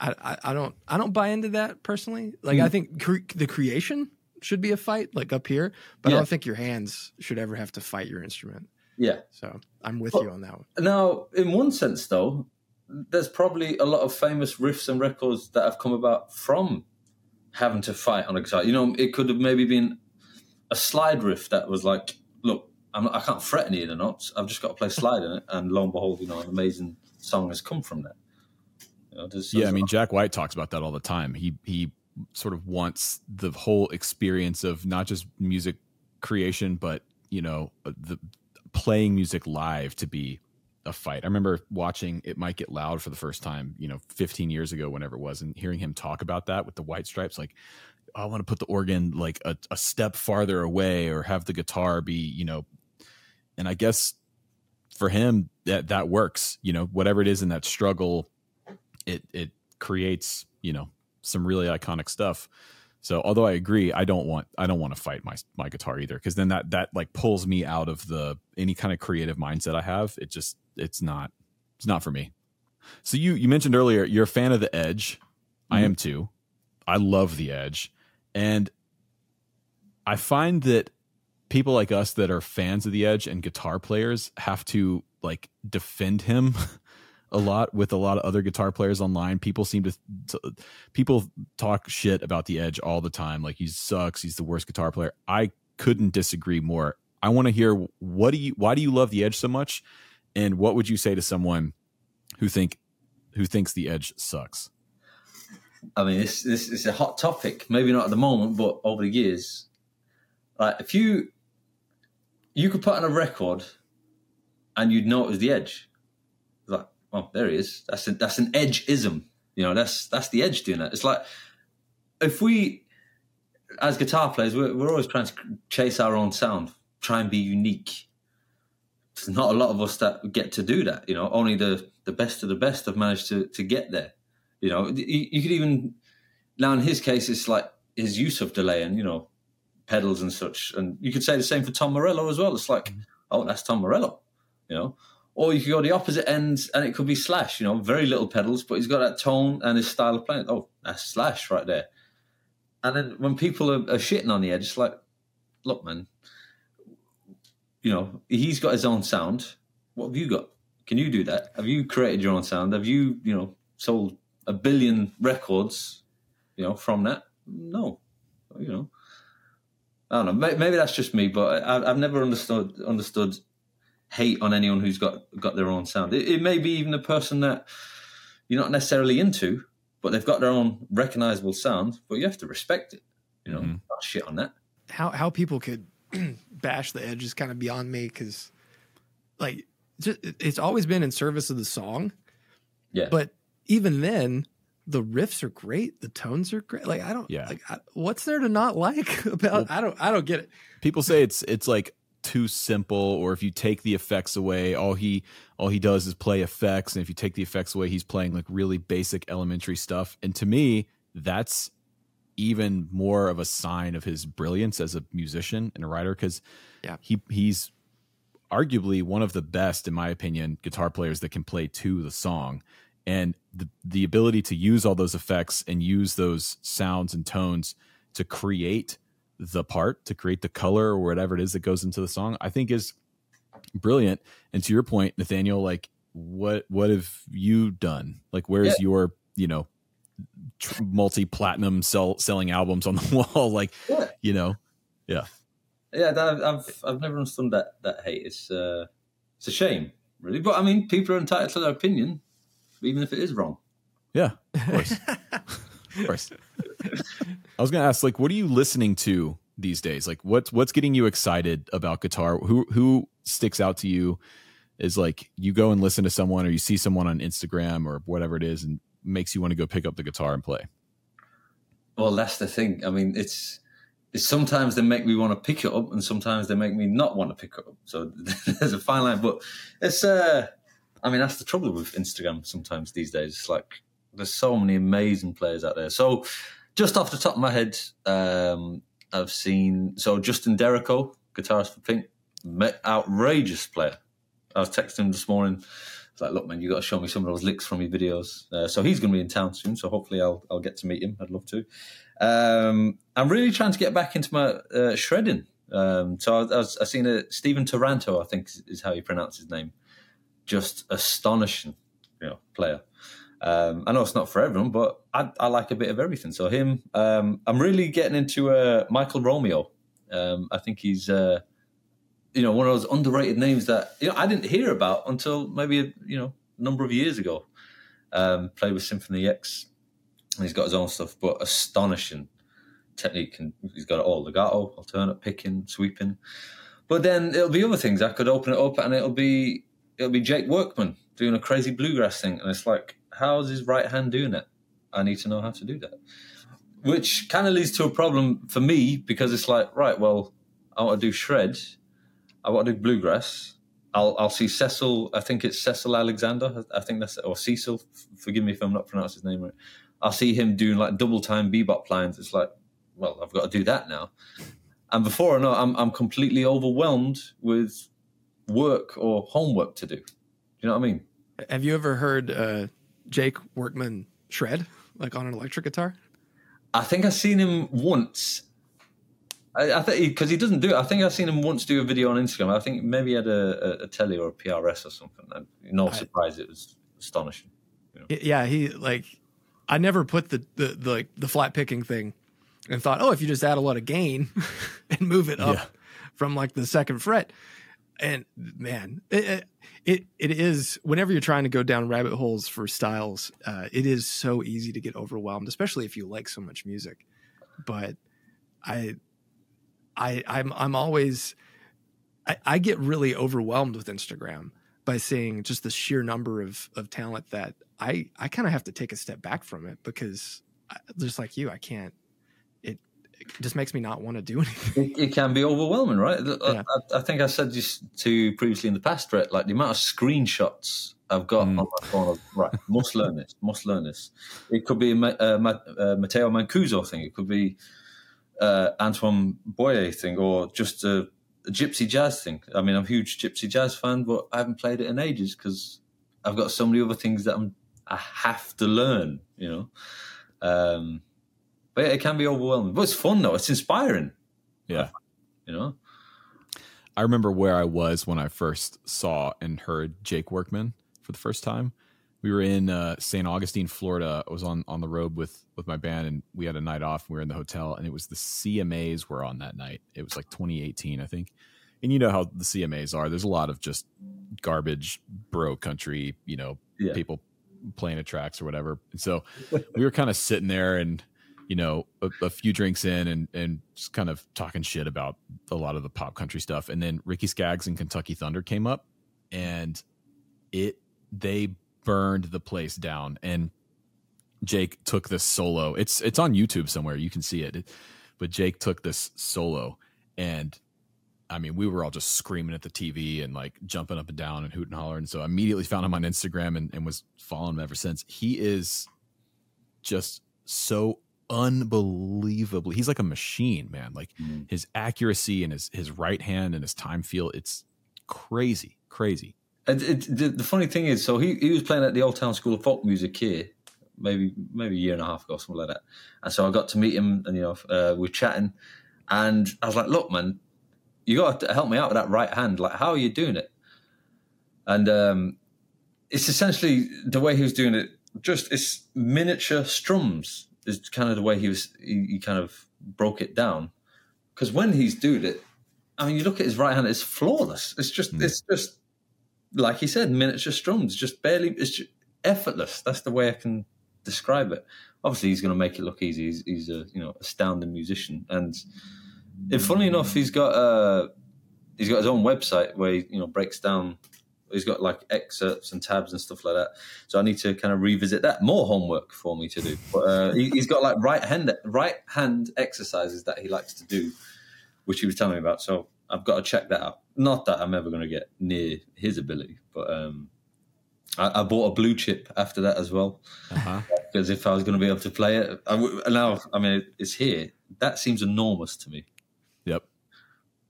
I, I, I don't I don't buy into that personally. Like mm. I think cre- the creation should be a fight, like up here, but yeah. I don't think your hands should ever have to fight your instrument. Yeah. So I'm with but, you on that one. Now, in one sense, though, there's probably a lot of famous riffs and records that have come about from having to fight on a guitar. You know, it could have maybe been a slide riff that was like, look, I'm, I can not fret any of the notes. I've just got to play slide in it, and lo and behold, you know, an amazing song has come from that. You know, yeah, I mean, Jack White talks about that all the time. He he sort of wants the whole experience of not just music creation, but you know, the playing music live to be a fight. I remember watching It Might Get Loud for the first time, you know, 15 years ago, whenever it was, and hearing him talk about that with the white stripes, like, oh, I want to put the organ like a, a, step farther away or have the guitar be, you know, and I guess for him that that works. You know, whatever it is in that struggle, it it creates you know some really iconic stuff. So although I agree, I don't want I don't want to fight my my guitar either because then that that like pulls me out of the any kind of creative mindset I have. It just it's not it's not for me. So you you mentioned earlier you're a fan of the Edge. Mm-hmm. I am too. I love the Edge, and I find that people like us that are fans of the Edge and guitar players have to like defend him a lot with a lot of other guitar players online. People seem to, to, people talk shit about the Edge all the time. Like he sucks. He's the worst guitar player. I couldn't disagree more. I want to hear what do you why do you love the Edge so much, and what would you say to someone who think who thinks the Edge sucks? I mean, this this is a hot topic. Maybe not at the moment, but over the years, like if you you could put on a record and you'd know it was the edge. Oh, there he is. That's a, that's an edge-ism. You know, that's that's the edge doing that. It's like if we, as guitar players, we're, we're always trying to chase our own sound, try and be unique. There's not a lot of us that get to do that. You know, only the the best of the best have managed to to get there. You know, you, you could even now in his case, it's like his use of delay and you know pedals and such. And you could say the same for Tom Morello as well. It's like, mm-hmm. oh, that's Tom Morello, you know. Or you could go the opposite end, and it could be Slash. You know, very little pedals, but he's got that tone and his style of playing. Oh, that's Slash right there. And then when people are, are shitting on the edge, it's like, look, man, you know, he's got his own sound. What have you got? Can you do that? Have you created your own sound? Have you, you know, sold a billion records, you know, from that? No, you know. I don't know. Maybe that's just me, but I've never understood understood hate on anyone who's got got their own sound. It, it, may be even a person that you're not necessarily into, but they've got their own recognizable sound. But you have to respect it. You know, mm-hmm. not shit on that. How how people could bash the edge is kind of beyond me because, like, just, it's always been in service of the song. Yeah. But even then, the riffs are great, the tones are great. Like I don't, yeah. Like I, what's there to not like about? I don't, I don't get it. People say it's it's like too simple or if you take the effects away all he all he does is play effects and if you take the effects away he's playing like really basic elementary stuff and to me that's even more of a sign of his brilliance as a musician and a writer because yeah. he he's arguably one of the best in my opinion guitar players that can play to the song and the the ability to use all those effects and use those sounds and tones to create the part to create the color or whatever it is that goes into the song i think is brilliant. And to your point nathaniel like what what have you done? Like where's yeah. your you know tr- multi-platinum sell, selling albums on the wall? Like yeah. you know? Yeah. Yeah i've i've never understood that that hate. It's uh it's a shame really. But i mean people are entitled to their opinion even if it is wrong. Yeah of course. Of course I was gonna ask, like, what are you listening to these days? Like, what's what's getting you excited about guitar? Who who sticks out to you? Is like you go and listen to someone, or you see someone on Instagram or whatever it is, and makes you want to go pick up the guitar and play. Well, that's the thing. I mean, it's it's sometimes they make me want to pick it up, and sometimes they make me not want to pick it up. So there's a fine line, but it's uh, I mean, that's the trouble with Instagram. Sometimes these days, it's like there's so many amazing players out there. So just off the top of my head, um, I've seen so Justin Derrico, guitarist for Pink, outrageous player. I was texting him this morning. Like, look, man, you got to show me some of those licks from your videos. Uh, so he's going to be in town soon. So hopefully, I'll I'll get to meet him. I'd love to. Um, I'm really trying to get back into my uh, shredding. Um, so I, I seen a Stephen Taranto, I think is how you pronounce his name. Just astonishing, you know, player. Um, I know it's not for everyone, but I, I like a bit of everything. So him, um, I'm really getting into uh, Michael Romeo. Um, I think he's, uh, you know, one of those underrated names that you know I didn't hear about until maybe a, you know a number of years ago. Um, played with Symphony X, and he's got his own stuff, but astonishing technique, and he's got it all: legato, alternate picking, sweeping. But then it'll be other things. I could open it up, and it'll be it'll be Jake Workman doing a crazy bluegrass thing, and it's like how's his right hand doing it? I need to know how to do that. Which kind of leads to a problem for me because it's like, right, well, I want to do shred, I want to do bluegrass. I'll I'll see Cecil. I think it's Cecil Alexander. I think that's or Cecil. Forgive me if I'm not pronouncing his name right. I'll see him doing like double time bebop lines. It's like, well, I've got to do that now. And before I know, I'm I'm completely overwhelmed with work or homework to do. Do you know what I mean? Have you ever heard uh, Jake Workman shred like on an electric guitar? I think I've seen him once. I, I think because he, he, doesn't do it. I think I've seen him once do a video on Instagram. I think maybe he had a, a, a telly or a PRS or something. And no surprise, it was astonishing. You know? Yeah, he like I never put the the the, like, the flat picking thing and thought, oh, if you just add a lot of gain and move it up yeah. from like the second fret, and man, it, it it is whenever you're trying to go down rabbit holes for styles, uh, it is so easy to get overwhelmed, especially if you like so much music. But I, I, I'm I'm always I, I get really overwhelmed with Instagram by seeing just the sheer number of of talent that I I kind of have to take a step back from it because I, just like you, I can't just makes me not want to do anything. It, it can be overwhelming, right? Yeah. I, I, think I said this to you previously in the past, Rhett. Like the amount of screenshots I've got mm. on my phone. Of, right, must learn this. Must learn this. It could be a, a, a Matteo Mancuso thing. It could be uh, Antoine Boyer thing, or just a, a gypsy jazz thing. I mean, I'm a huge gypsy jazz fan, but I haven't played it in ages because I've got so many other things that I'm I have to learn. You know. Um, but it can be overwhelming. But it's fun though. It's inspiring. Yeah. You know. I remember where I was when I first saw and heard Jake Workman for the first time. We were in uh, St. Augustine, Florida. I was on on the road with with my band, and we had a night off. We were in the hotel, and it was the CMAs were on that night. It was like 2018, I think. And you know how the CMAs are. There's a lot of just garbage, bro country. You know, yeah. people playing at tracks or whatever. And so we were kind of sitting there and you know, a, a, few drinks in and and just kind of talking shit about a lot of the pop country stuff. And then Ricky Skaggs and Kentucky Thunder came up, and it they burned the place down. And Jake took this solo. It's it's on YouTube somewhere. You can see it. But Jake took this solo, and I mean, we were all just screaming at the TV and like jumping up and down and hooting and hollering. So I immediately found him on Instagram and, and was following him ever since. He is just so unbelievably he's like a machine, man. Like Mm. his accuracy and his his right hand and his time feel, it's crazy, crazy. And it, the, the funny thing is, so he, he was playing at the Old Town School of Folk Music here, maybe maybe a year and a half ago, something like that. And so I got to meet him, and you know, uh, we we're chatting, and I was like, "Look, man, you got to help me out with that right hand. Like, how are you doing it?" And um, it's essentially the way he was doing it. Just it's miniature strums is kind of the way he was. He, he kind of broke it down because when he's doing it, I mean, you look at his right hand; it's flawless. It's just, Mm. it's just like he said, miniature strums, just barely, it's just effortless. That's the way I can describe it. Obviously, he's going to make it look easy. He's, he's a you know astounding musician, and if, funnily enough, he's got uh he's got his own website where he you know breaks down. He's got like excerpts and tabs and stuff like that. So I need to kind of revisit that. More homework for me to do. But uh, he, he's got like right hand right hand exercises that he likes to do, which he was telling me about. So I've got to check that out. Not that I'm ever going to get near his ability, but um, I, I bought a blue chip after that as well Uh-huh. because if I was going to be able to play it, I w- now I mean it's here. That seems enormous to me.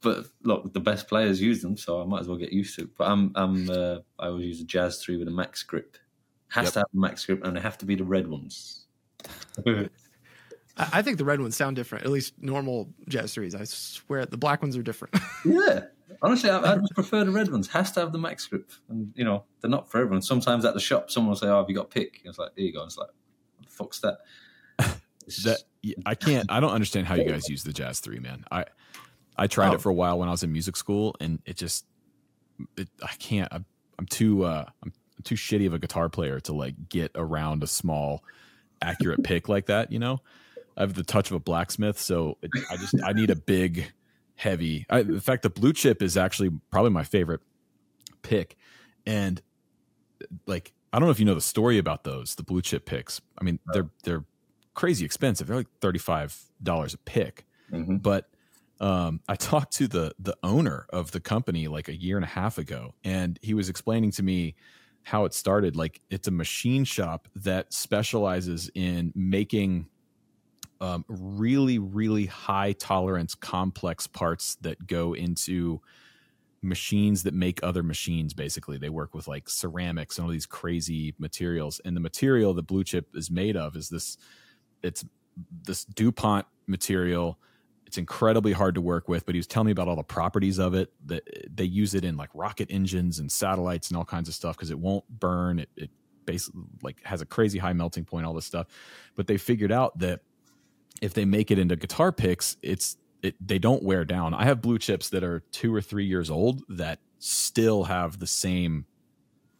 Yep. But look, the best players use them, so I might as well get used to it. But I'm, I'm, uh, I always use a Jazz Three with a max grip. Has Yep. to have a max grip, and they have to be the red ones. I, I think the red ones sound different. At least normal jazz threes. I swear the black ones are different. yeah, honestly, I, I just prefer the red ones. Has to have the max grip, and you know they're not for everyone. Sometimes at the shop, someone will say, "Oh, have you got pick?" And it's like, "There you go." It's like, what the "Fuck's that?" That yeah, I can't. I don't understand how you guys use the Jazz Three, man. I I tried Oh. it for a while when I was in music school, and it just it, I can't. I'm, I'm too uh I'm too shitty of a guitar player to like get around a small, accurate pick like that. You know, I have the touch of a blacksmith, so it, I just I need a big, heavy. I, in fact, the blue chip is actually probably my favorite pick, and like I don't know if you know the story about those the blue chip picks. I mean, they're they're crazy expensive. They're like thirty five dollars a pick. Mhm. But um, I talked to the the owner of the company like a year and a half ago, and he was explaining to me how it started. Like it's a machine shop that specializes in making um, really, really high tolerance, complex parts that go into machines that make other machines. Basically, they work with like ceramics and all these crazy materials. And the material that Blue Chip is made of is this. It's this DuPont material. It's incredibly hard to work with, but he was telling me about all the properties of it. That they use it in like rocket engines and satellites and all kinds of stuff because it won't burn. It, it basically like has a crazy high melting point, all this stuff. But they figured out that if they make it into guitar picks, it's it, they don't wear down. I have blue chips that are two or three years old that still have the same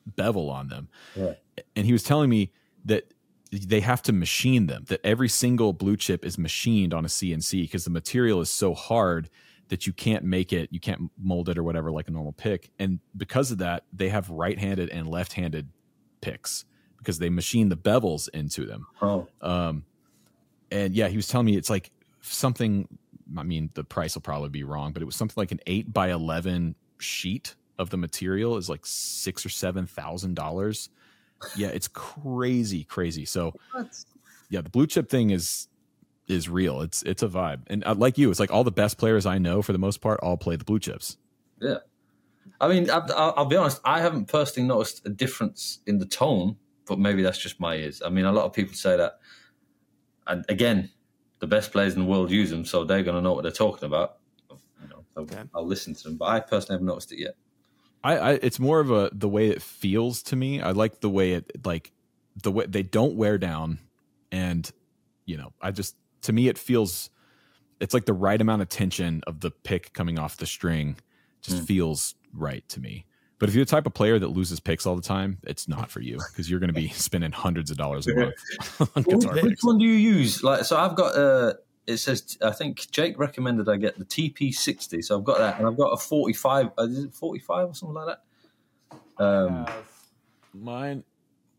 bevel on them. Right. And he was telling me that they have to machine them, that every single blue chip is machined on a CNC because the material is so hard that you can't make it, you can't mold it or whatever like a normal pick. And because of that, they have right handed and left handed picks because they machine the bevels into them. Oh, Um, and yeah, he was telling me it's like something. I mean, the price will probably be wrong, but it was something like an eight by eleven sheet of the material is like six or seven thousand dollars. Yeah, it's crazy, crazy. So yeah, the blue chip thing is is real. It's it's a vibe, and uh, like you, it's like all the best players I know for the most part all play the blue chips. yeah. I mean, I, I'll, I'll be honest. I haven't personally noticed a difference in the tone, but maybe that's just my ears. I mean, a lot of people say that. And again, the best players in the world use them, so they're going to know what they're talking about. You know, so Okay. I'll listen to them, but I personally haven't noticed it yet. I, I it's more of a the way it feels to me. I like the way it like the way they don't wear down, and you know, I just to me it feels it's like the right amount of tension of the pick coming off the string just Mm. feels right to me. But if you're the type of player that loses picks all the time, it's not for you because you're going to be spending hundreds of dollars a month on guitar Which picks. one do you use? Like, so I've got uh It says I think Jake recommended I get the TP60, so I've got that, and I've got a 45. Uh, is it 45 or something like that? Um, mine,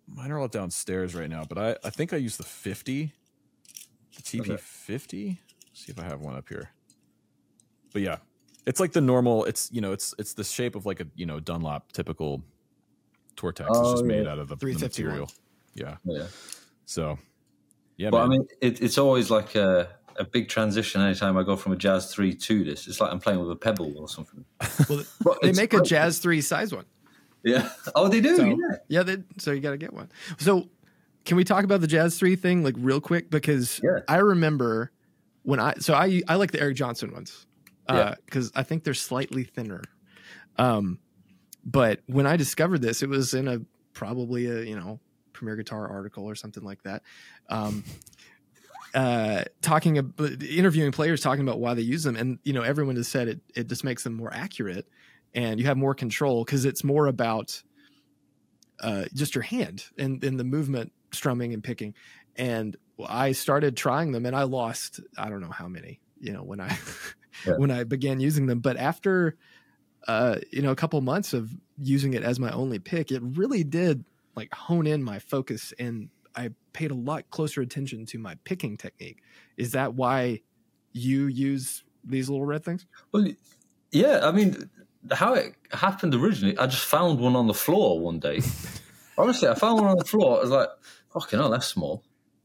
mine are all downstairs right now, but I, I think I use the 50, the TP50. See if I have one up here. But yeah, It's like the normal. It's you know, it's it's the shape of like a you know Dunlop typical Tortex. it's Oh, just made out of the, the material. Yeah. Yeah. So. Yeah, but man. I mean, it, it's always like a, a big transition anytime I go from a Jazz 3 to this. It's like I'm playing with a pebble or something. Well, they make a. Jazz Three size one. Yeah. Oh, they do? So yeah. yeah, they, so you got to get one. So can we talk about the Jazz Three thing like real quick because Yeah. I remember when I so I I like the Eric Johnson ones Yeah. because I think they're slightly thinner. Um, but when I discovered this, it was in a probably a you know Premier Guitar article or something like that. Um, uh, talking about interviewing players talking about why they use them, and you know everyone has said it it just makes them more accurate, and you have more control because it's more about uh, just your hand and, and the movement, strumming and picking. And I started trying them, and I lost I don't know how many, you know, when I Yeah. when I began using them. But after uh, you know a couple months of using it as my only pick, it really did like hone in my focus, and I paid a lot closer attention to my picking technique. Is that why you use these little red things? Well, yeah. I mean, how it happened originally, I just found one on the floor one day. Honestly, I found one on the floor. I was like, fucking hell, that's small.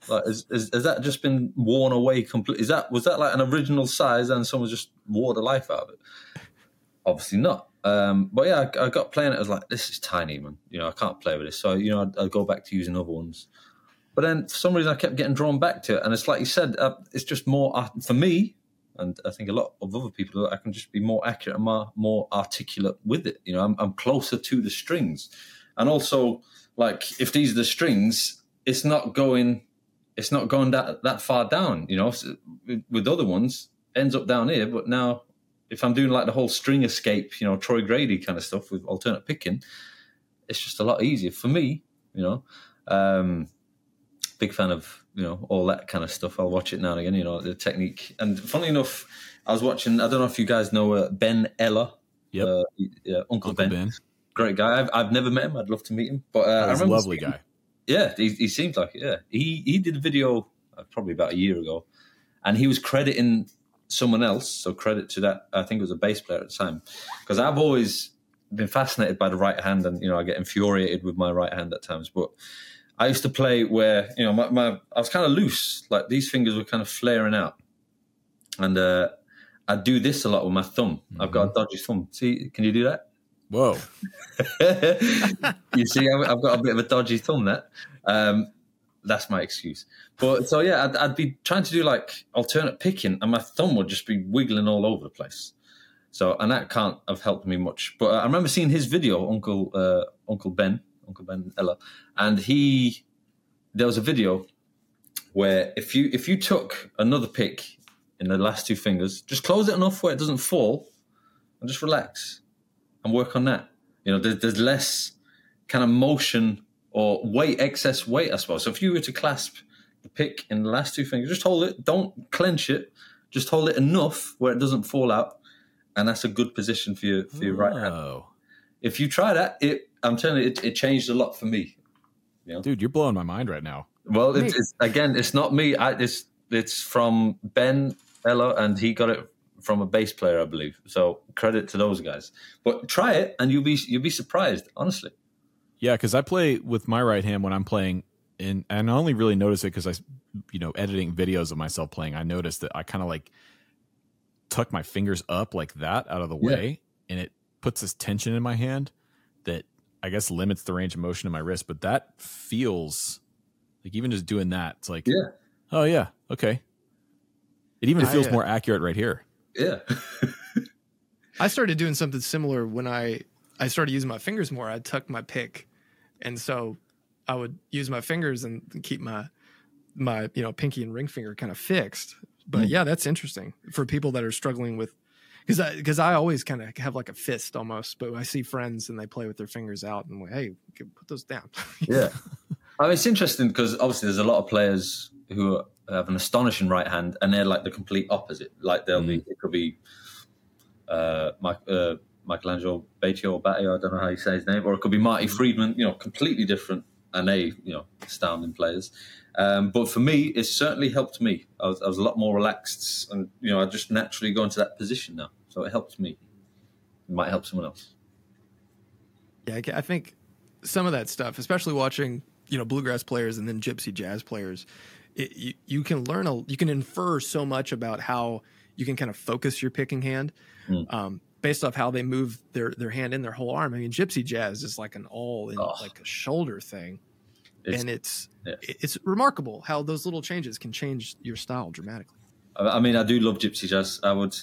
Like, is, is, has that just been worn away completely? Is that was that like an original size and someone just wore the life out of it? Obviously not. Um, but yeah, I, I got playing it. I was like, this is tiny, man. You know, I can't play with this. So you know, I'd, I'd go back to using other ones. But then for some reason, I kept getting drawn back to it, and it's like you said, uh, it's just more uh, for me, and I think a lot of other people. I can just be more accurate and more, more articulate with it. You know, I'm, I'm closer to the strings, and also like if these are the strings, it's not going, it's not going that that far down. You know, So with, other ones, ends up down here. But now, if I'm doing like the whole string escape, you know, Troy Grady kind of stuff with alternate picking, it's just a lot easier for me. You know. Um, big fan of you know all that kind of stuff. I'll watch it now and again. You know the technique. And funnily enough, I was watching. I don't know if you guys know uh, Ben Eller. Yep. Uh, yeah, Uncle, Uncle Ben. Ben. Great guy. I've, I've never met him. I'd love to meet him. But uh, I He's a lovely seeing- guy. Yeah, he, he seems like it. Yeah, he he did a video uh, probably about a year ago, and he was crediting someone else. So credit to that. I think it was a bass player at the time, because I've always been fascinated by the right hand, and you know I get infuriated with my right hand at times. But I used to play where you know my, my I was kind of loose, like these fingers were kind of flaring out, and uh, I do this a lot with my thumb. I've got a dodgy thumb. See, can you do that? Whoa. you see, I've, I've got a bit of a dodgy thumb That Um, that's my excuse. But so yeah, I'd, I'd be trying to do like alternate picking, and my thumb would just be wiggling all over the place. So, and that can't have helped me much. But I remember seeing his video, Uncle uh, Uncle Ben, Uncle Ben Eller, and he there was a video where if you if you took another pick in the last two fingers, just close it enough where it doesn't fall, and just relax and work on that. You know, there's, there's less kind of motion or weight, excess weight, I suppose. So if you were to clasp the pick in the last two fingers, just hold it. Don't clench it. Just hold it enough where it doesn't fall out, and that's a good position for your for your right hand. Oh. If you try that, it I'm telling you, it, it changed a lot for me. Dude, you're blowing my mind right now. Well, it's, it's again, it's not me. I, it's it's from Ben Eller, and he got it from a bass player, I believe. So credit to those guys. But try it, and you'll be you'll be surprised, honestly. Yeah, because I play with my right hand when I'm playing, and and I only really notice it because I, you know, editing videos of myself playing. I noticed that I kind of like tuck my fingers up like that out of the Yeah. way, and it puts this tension in my hand that I guess limits the range of motion in my wrist. But that feels like even just doing that, it's like, Yeah, oh yeah, okay. It even I, feels uh, more accurate right here. yeah, I started doing something similar when I I started using my fingers more. I'd tuck my pick, and so I would use my fingers and keep my my you know pinky and ring finger kind of fixed. But Mm. yeah, that's interesting for people that are struggling with because I because I always kind of have like a fist almost. But I see friends and they play with their fingers out and I'm like, hey, put those down. yeah. I mean, it's interesting because obviously there's a lot of players who have an astonishing right hand, and they're like the complete opposite. Like they'll be, it could be uh, Mike, uh, Michael Angelo Batio or Batio, I don't know how you say his name, or it could be Marty Friedman. You know, completely different, and they, you know, astounding players. Um, but for me, it's certainly helped me. I was, I was a lot more relaxed, and you know, I just naturally go into that position now. so it helps me. It might help someone else. Yeah, I, I think some of that stuff, especially watching you know bluegrass players and then gypsy jazz players, it, you, you can learn a you can infer so much about how you can kind of focus your picking hand Mm. um, based off how they move their their hand in their whole arm. I mean, gypsy jazz is like an all in Oh. like a shoulder thing, It's, and it's yeah. it's remarkable how those little changes can change your style dramatically. I mean, I do love gypsy jazz. I would,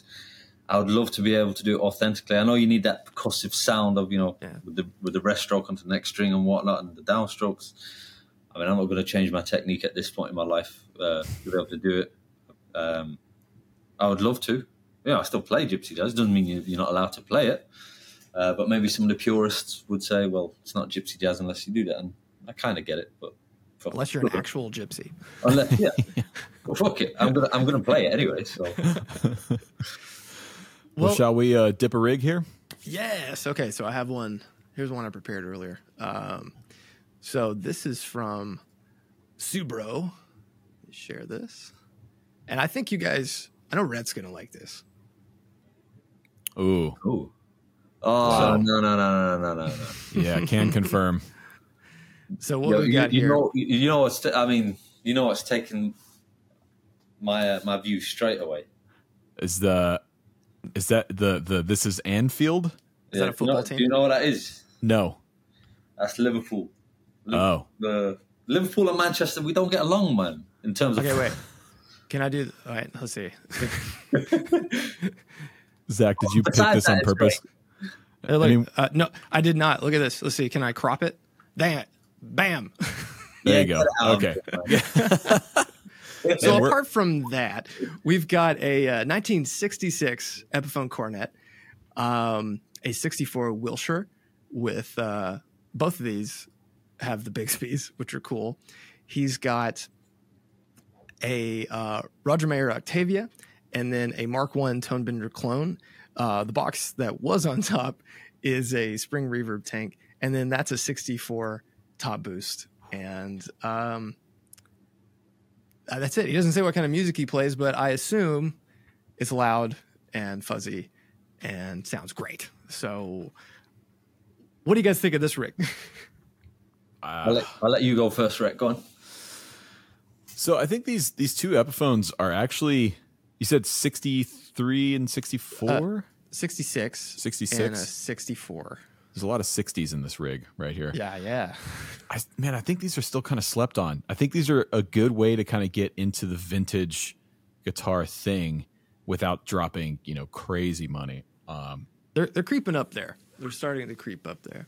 I would love to be able to do it authentically. I know you need that percussive sound of you know Yeah. with the with the rest stroke onto the next string and whatnot and the downstrokes. I mean, I'm not going to change my technique at this point in my life uh, to be able to do it. Um, I would love to. Yeah, I still play gypsy jazz. Doesn't mean you- you're not allowed to play it. Uh, but maybe some of the purists would say, well, it's not gypsy jazz unless you do that. And I kind of get it, but for- Unless you're an actual gypsy. unless yeah, well, fuck it. I'm gonna I'm gonna play it anyway. So. Well, Well- shall we uh, dip a rig here? Yes. Okay. So I have one. Here's one I prepared earlier. Um, so this is from Subro. Share this, and I think you guys. I know Rhett's gonna like this. Ooh, Ooh. Oh So- no no no no no no no! yeah, can confirm. So what Yo, we you, got you here? know you, you know what's t- I mean you know what's taken my uh, my view straight away. Is the is that the the this is Anfield? Is that a you know- football team? Do you know what that is? No. That's Liverpool. Liv- Oh, The Liverpool and Manchester, we don't get along, man. In terms of okay, wait. Can I do? All right. Let's see. Zach, did you pick this on that, it's purpose? Uh, look, mean- uh, no, I did not. Look at this. Let's see. Can I crop it? Dang it! Bam. There you go. get it out. Okay. So apart from that, we've got a uh, 1966 Epiphone cornet, um, a 64 Wilshire with uh, both of these have the Bigsby's, which are cool. He's got a uh, Roger Mayer Octavia and then a Mark One Tonebender clone. Uh, the box that was on top is a spring reverb tank, and then that's a 64 top boost. And um, uh, that's it. He doesn't say what kind of music he plays, but I assume it's loud and fuzzy and sounds great. So, what do you guys think of this rig? I'll, let, I'll let you go first, Rick. Go on. So I think these these two Epiphones are actually you said 63 and 64? 66, 66? and a 64. There's a lot of 60s in this rig right here. Yeah, yeah. I, man, I think these are still kind of slept on. I think these are a good way to kind of get into the vintage guitar thing without dropping, you know, crazy money. Um, They're they're creeping up there. They're starting to creep up there.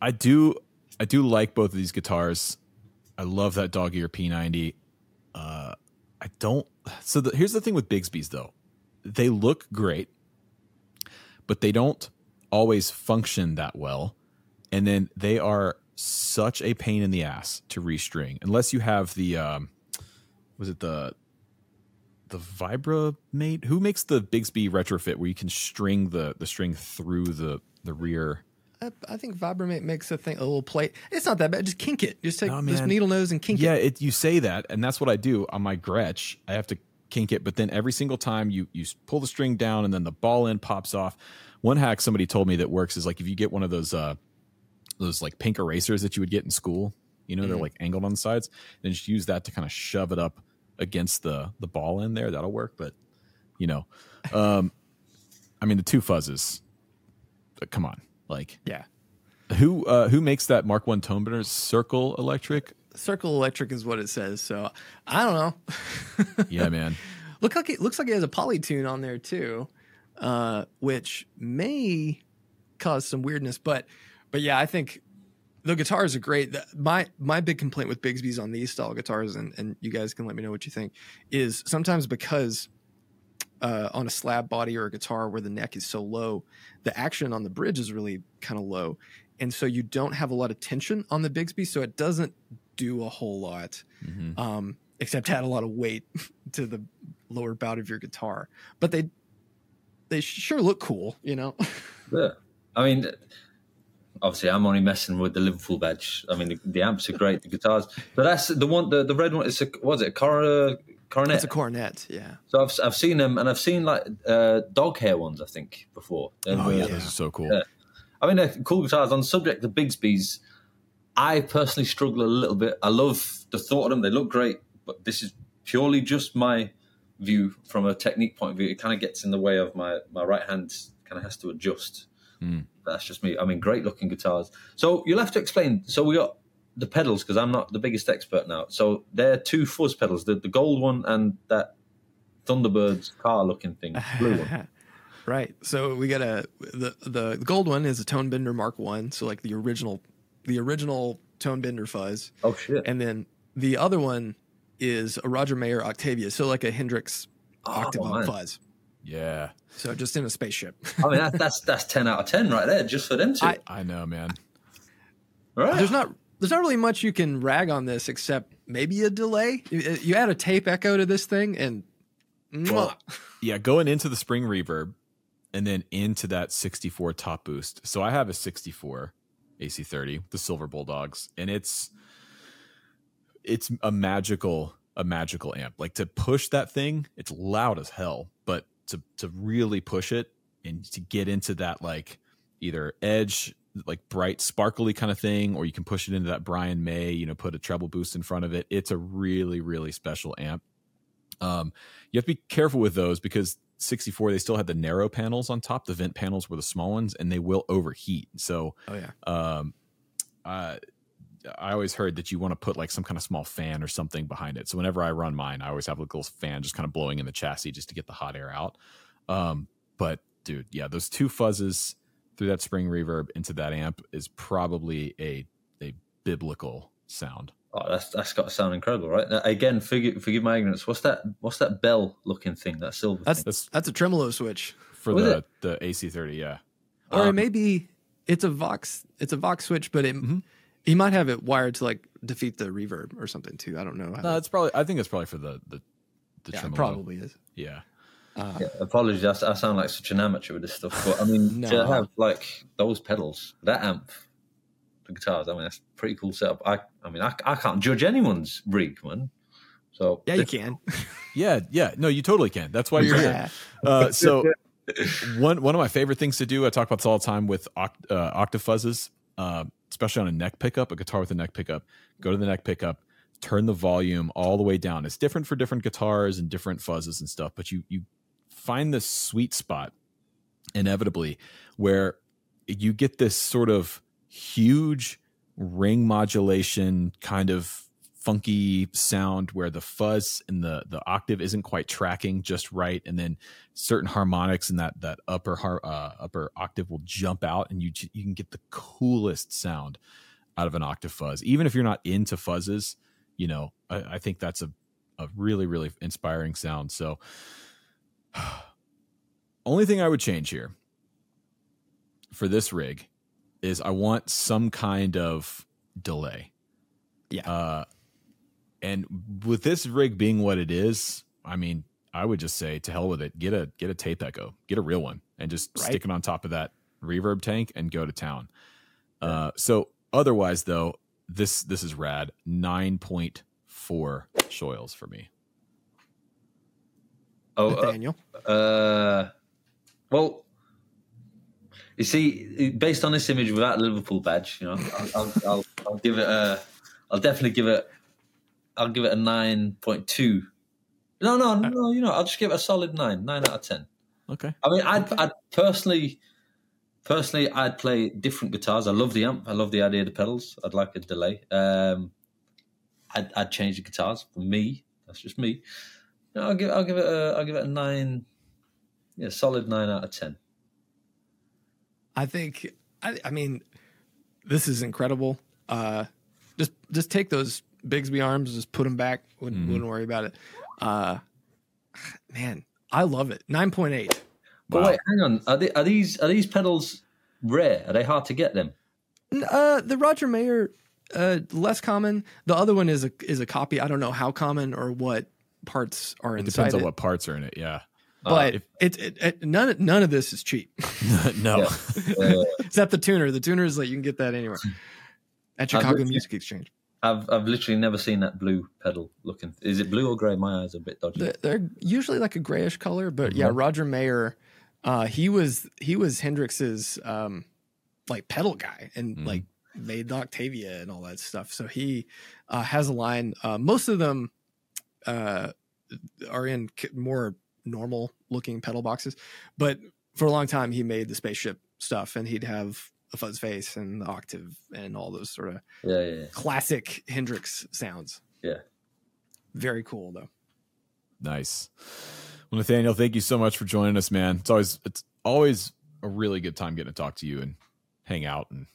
I do, I do like both of these guitars. I love that dog ear P90. Uh, I don't. So the, here's the thing with Bigsby's though, they look great, but they don't always function that well, and then they are such a pain in the ass to restring unless you have the um, was it the the Vibra mate who makes the Bigsby retrofit where you can string the the string through the the rear. I, I think Vibramate makes a thing a little plate. It's not that bad. Just kink it. Just take Oh, this needle nose and kink it. yeah, it. it, you say that, and that's what I do on my Gretsch. I have to kink it, but then every single time you you pull the string down, and then the ball end pops off. One hack somebody told me that works is like if you get one of those uh those like pink erasers that you would get in school. You know, they're Mhm. like angled on the sides. Then just use that to kind of shove it up against the the ball in there. That'll work. But you know, um, I mean the two fuzzes. uh, Come on, like Yeah. who uh who makes that Mark One tone? Circle Electric. Circle Electric is what it says. So I don't know. Yeah, man. Look like it looks like it has a polytune on there too, uh, which may cause some weirdness. But but yeah, I think the guitars are great. The- My my big complaint with Bigsby's on these style guitars, and and you guys can let me know what you think, is sometimes because uh, on a slab body or a guitar where the neck is so low, the action on the bridge is really kind of low, and so you don't have a lot of tension on the Bigsby, so it doesn't do a whole lot Mhm. um, except add a lot of weight to the lower bout of your guitar. But they they sure look cool, you know. Yeah. I mean, obviously, I'm only messing with the Liverpool badge. I mean, the, the amps are great, the guitars, but that's the one, the, the red one. It's a was it a Cora coronet. It's a cornet. Yeah. so I've I've seen them, and I've seen like uh, dog hair ones. I think before. And, Oh yeah, those are so cool. Yeah. I mean, they're cool guitars. On the subject the Bigsby's, I personally struggle a little bit. I love the thought of them; they look great, but this is purely just my view from a technique point of view. It kind of gets in the way of my my right hand. Kind of has to adjust. Hmm. That's just me. I mean, great looking guitars. So you'll have to explain. So we got the pedals because I'm not the biggest expert now. So they're two fuzz pedals: the, the gold one and that Thunderbird's car looking thing, blue one. right. So we got a the the gold one is a Tone Bender Mark One. So like the original, the original Tone Bender fuzz, Oh shit! and then the other one is a Roger Mayer Octavia. So like a Hendrix Oh, Octavia fuzz. Yeah, So just in a spaceship. I mean, that, that's that's ten out of ten right there, just for them two. I- I know, man. right? there's not there's not really much you can rag on this except maybe a delay. You, uh, you add a tape echo to this thing, and Well, yeah, going into the spring reverb and then into that 64 top boost. So I have a 64 AC30, the Silver Bulldogs, and it's it's a magical a magical amp. Like to push that thing, it's loud as hell, but to to really push it and to get into that like either edge like bright sparkly kind of thing or you can push it into that Brian May, you know, put a treble boost in front of it. It's a really really special amp. Um you have to be careful with those because 64 they still had the narrow panels on top the vent panels were the small ones and they will overheat so oh yeah, um uh I always heard that you want to put like some kind of small fan or something behind it. So whenever I run mine, I always have a little fan just kind of blowing in the chassis just to get the hot air out. Um, but dude, yeah, those two fuzzes through that spring reverb into that amp is probably a a biblical sound. oh, that's that's got to sound incredible, right? Now, again, forgive, forgive my ignorance. What's that? What's that bell looking thing? That silver that's thing? That's that's a tremolo switch, for Was the the AC30, yeah. or it Um, may be it's a Vox it's a Vox switch, but it Mhm. He might have it wired to like defeat the reverb or something too. I don't know. No, it's probably I think it's probably for the the the yeah, it probably is. Yeah. Uh, Yeah, apologies, I sound like such an amateur with this stuff, but I mean, No. to have like those pedals, that amp, the guitars, I mean, that's a pretty cool setup. I, I mean, I, I can't judge anyone's rig, man. So yeah, you can. Yeah, yeah. No, you totally can. That's why you're here. Uh, so one one of my favorite things to do, I talk about this all the time with oct- uh, octafuzzes, uh, especially on a neck pickup, a guitar with a neck pickup. Go to the neck pickup, turn the volume all the way down. It's different for different guitars and different fuzzes and stuff, but you you find this sweet spot inevitably where you get this sort of huge ring modulation kind of funky sound where the fuzz and the the octave isn't quite tracking just right and then certain harmonics in that that upper har- uh, upper octave will jump out and you you can get the coolest sound out of an octave fuzz. Even if you're not into fuzzes you know i, I think that's a, a really really inspiring sound. So only thing i would change here for this rig is i want some kind of delay. Yeah. uh and with this rig being what it is i mean i would just say to hell with it. Get a get a tape echo. Get a real one and just Right. stick it on top of that reverb tank and go to town. Uh so otherwise though this this is rad. 9.4 shoyles for me. Oh, uh, Uh, well, you see, based on this image without the Liverpool badge, you know, I'll, I'll, I'll, I'll give it a, I'll definitely give it, I'll give it a nine point two. No, no, no, you know, I'll just give it a solid nine, nine out of ten. okay I mean, I'd, I'd personally, personally, I'd play different guitars. I love the amp. I love the idea of the pedals. I'd like a delay. Um, I'd, I'd change the guitars for me. That's just me. No, I'll give, I'll give it, a, I'll give it a nine. Yeah, solid nine out of ten. I think I, I mean this is incredible. Uh just just take those Bigsby arms, just put them back. Wouldn't, Mhm. wouldn't worry about it. Uh man, I love it. 9.8. But Wow. wait, hang on. Are, they, are these are these pedals rare? Are they hard to get them? Uh the Roger Mayer uh less common. The other one is a is a copy. I don't know how common or what parts are it inside depends on it. what parts are in it yeah but if- it, it, it none none of this is cheap. no Uh, Except the tuner. The tuner is like you can get that anywhere. At Uh, Chicago but- Music Exchange. I've I've literally never seen that blue pedal looking. Is it blue or grey? My eyes are a bit dodgy. They're, they're usually like a grayish color, but yeah, Mhm. Roger Mayer, uh, he was he was Hendrix's um, like pedal guy and Mhm. like made the Octavia and all that stuff. So he uh, has a line. Uh, most of them uh, are in more normal looking pedal boxes, but for a long time he made the spaceship stuff, and he'd have a fuzz face and the octave and all those sort of yeah, yeah, yeah. classic Hendrix sounds. Yeah. Very cool though. Nice. Well, Nathaniel, thank you so much for joining us, man. It's always it's always a really good time getting to talk to you and hang out and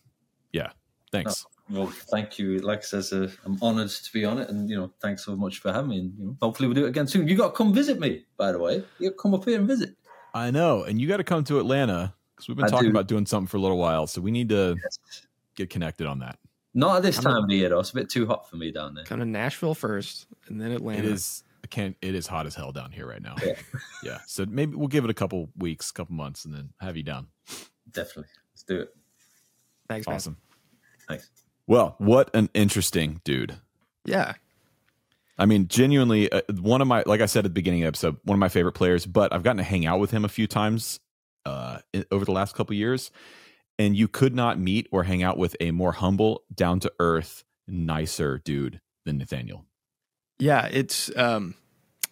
yeah. Thanks. Well, thank you. Like I says, uh, I'm honoured to be on it, and you know, thanks so much for having me. And you know, hopefully we'll do it again soon. You got to come visit me, by the way. You got to come up here and visit. I know, and you got to come to Atlanta because we've been I talking do. about doing something for a little while, so we need to get connected on that. Not at this I'm time a- of the year, though. It's a bit too hot for me down there. Come to Nashville first, and then Atlanta. It is I can't it is hot as hell down here right now. Yeah. yeah. So maybe we'll give it a couple weeks, couple months, and then have you down. Definitely, let's do it. Thanks, man. Awesome. Thanks. Well, what an interesting dude. Yeah, I mean, genuinely, uh, one of my, like I said at the beginning of the episode, one of my favorite players. But I've gotten to hang out with him a few times uh, over the last couple years, and you could not meet or hang out with a more humble, down to earth, nicer dude than Nathaniel. yeah. It's um,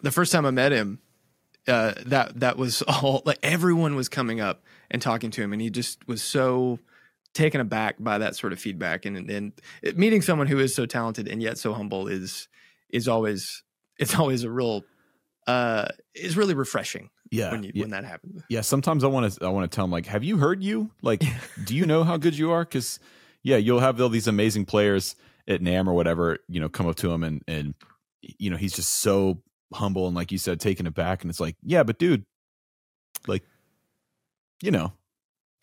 the first time I met him. Uh, that that was all. Like everyone was coming up and talking to him, and he just was so taken aback by that sort of feedback. And and meeting someone who is so talented and yet so humble is is always it's always a real uh is really refreshing Yeah, when you yeah, when that happens. yeah. Sometimes I want to, I want to tell him like, "Have you heard you? Like, do you know how good you are?" Because yeah, you'll have all these amazing players at NAMM or whatever, you know, come up to him and and you know he's just so humble and like you said, taken aback, and it's like, yeah, but dude, like, you know,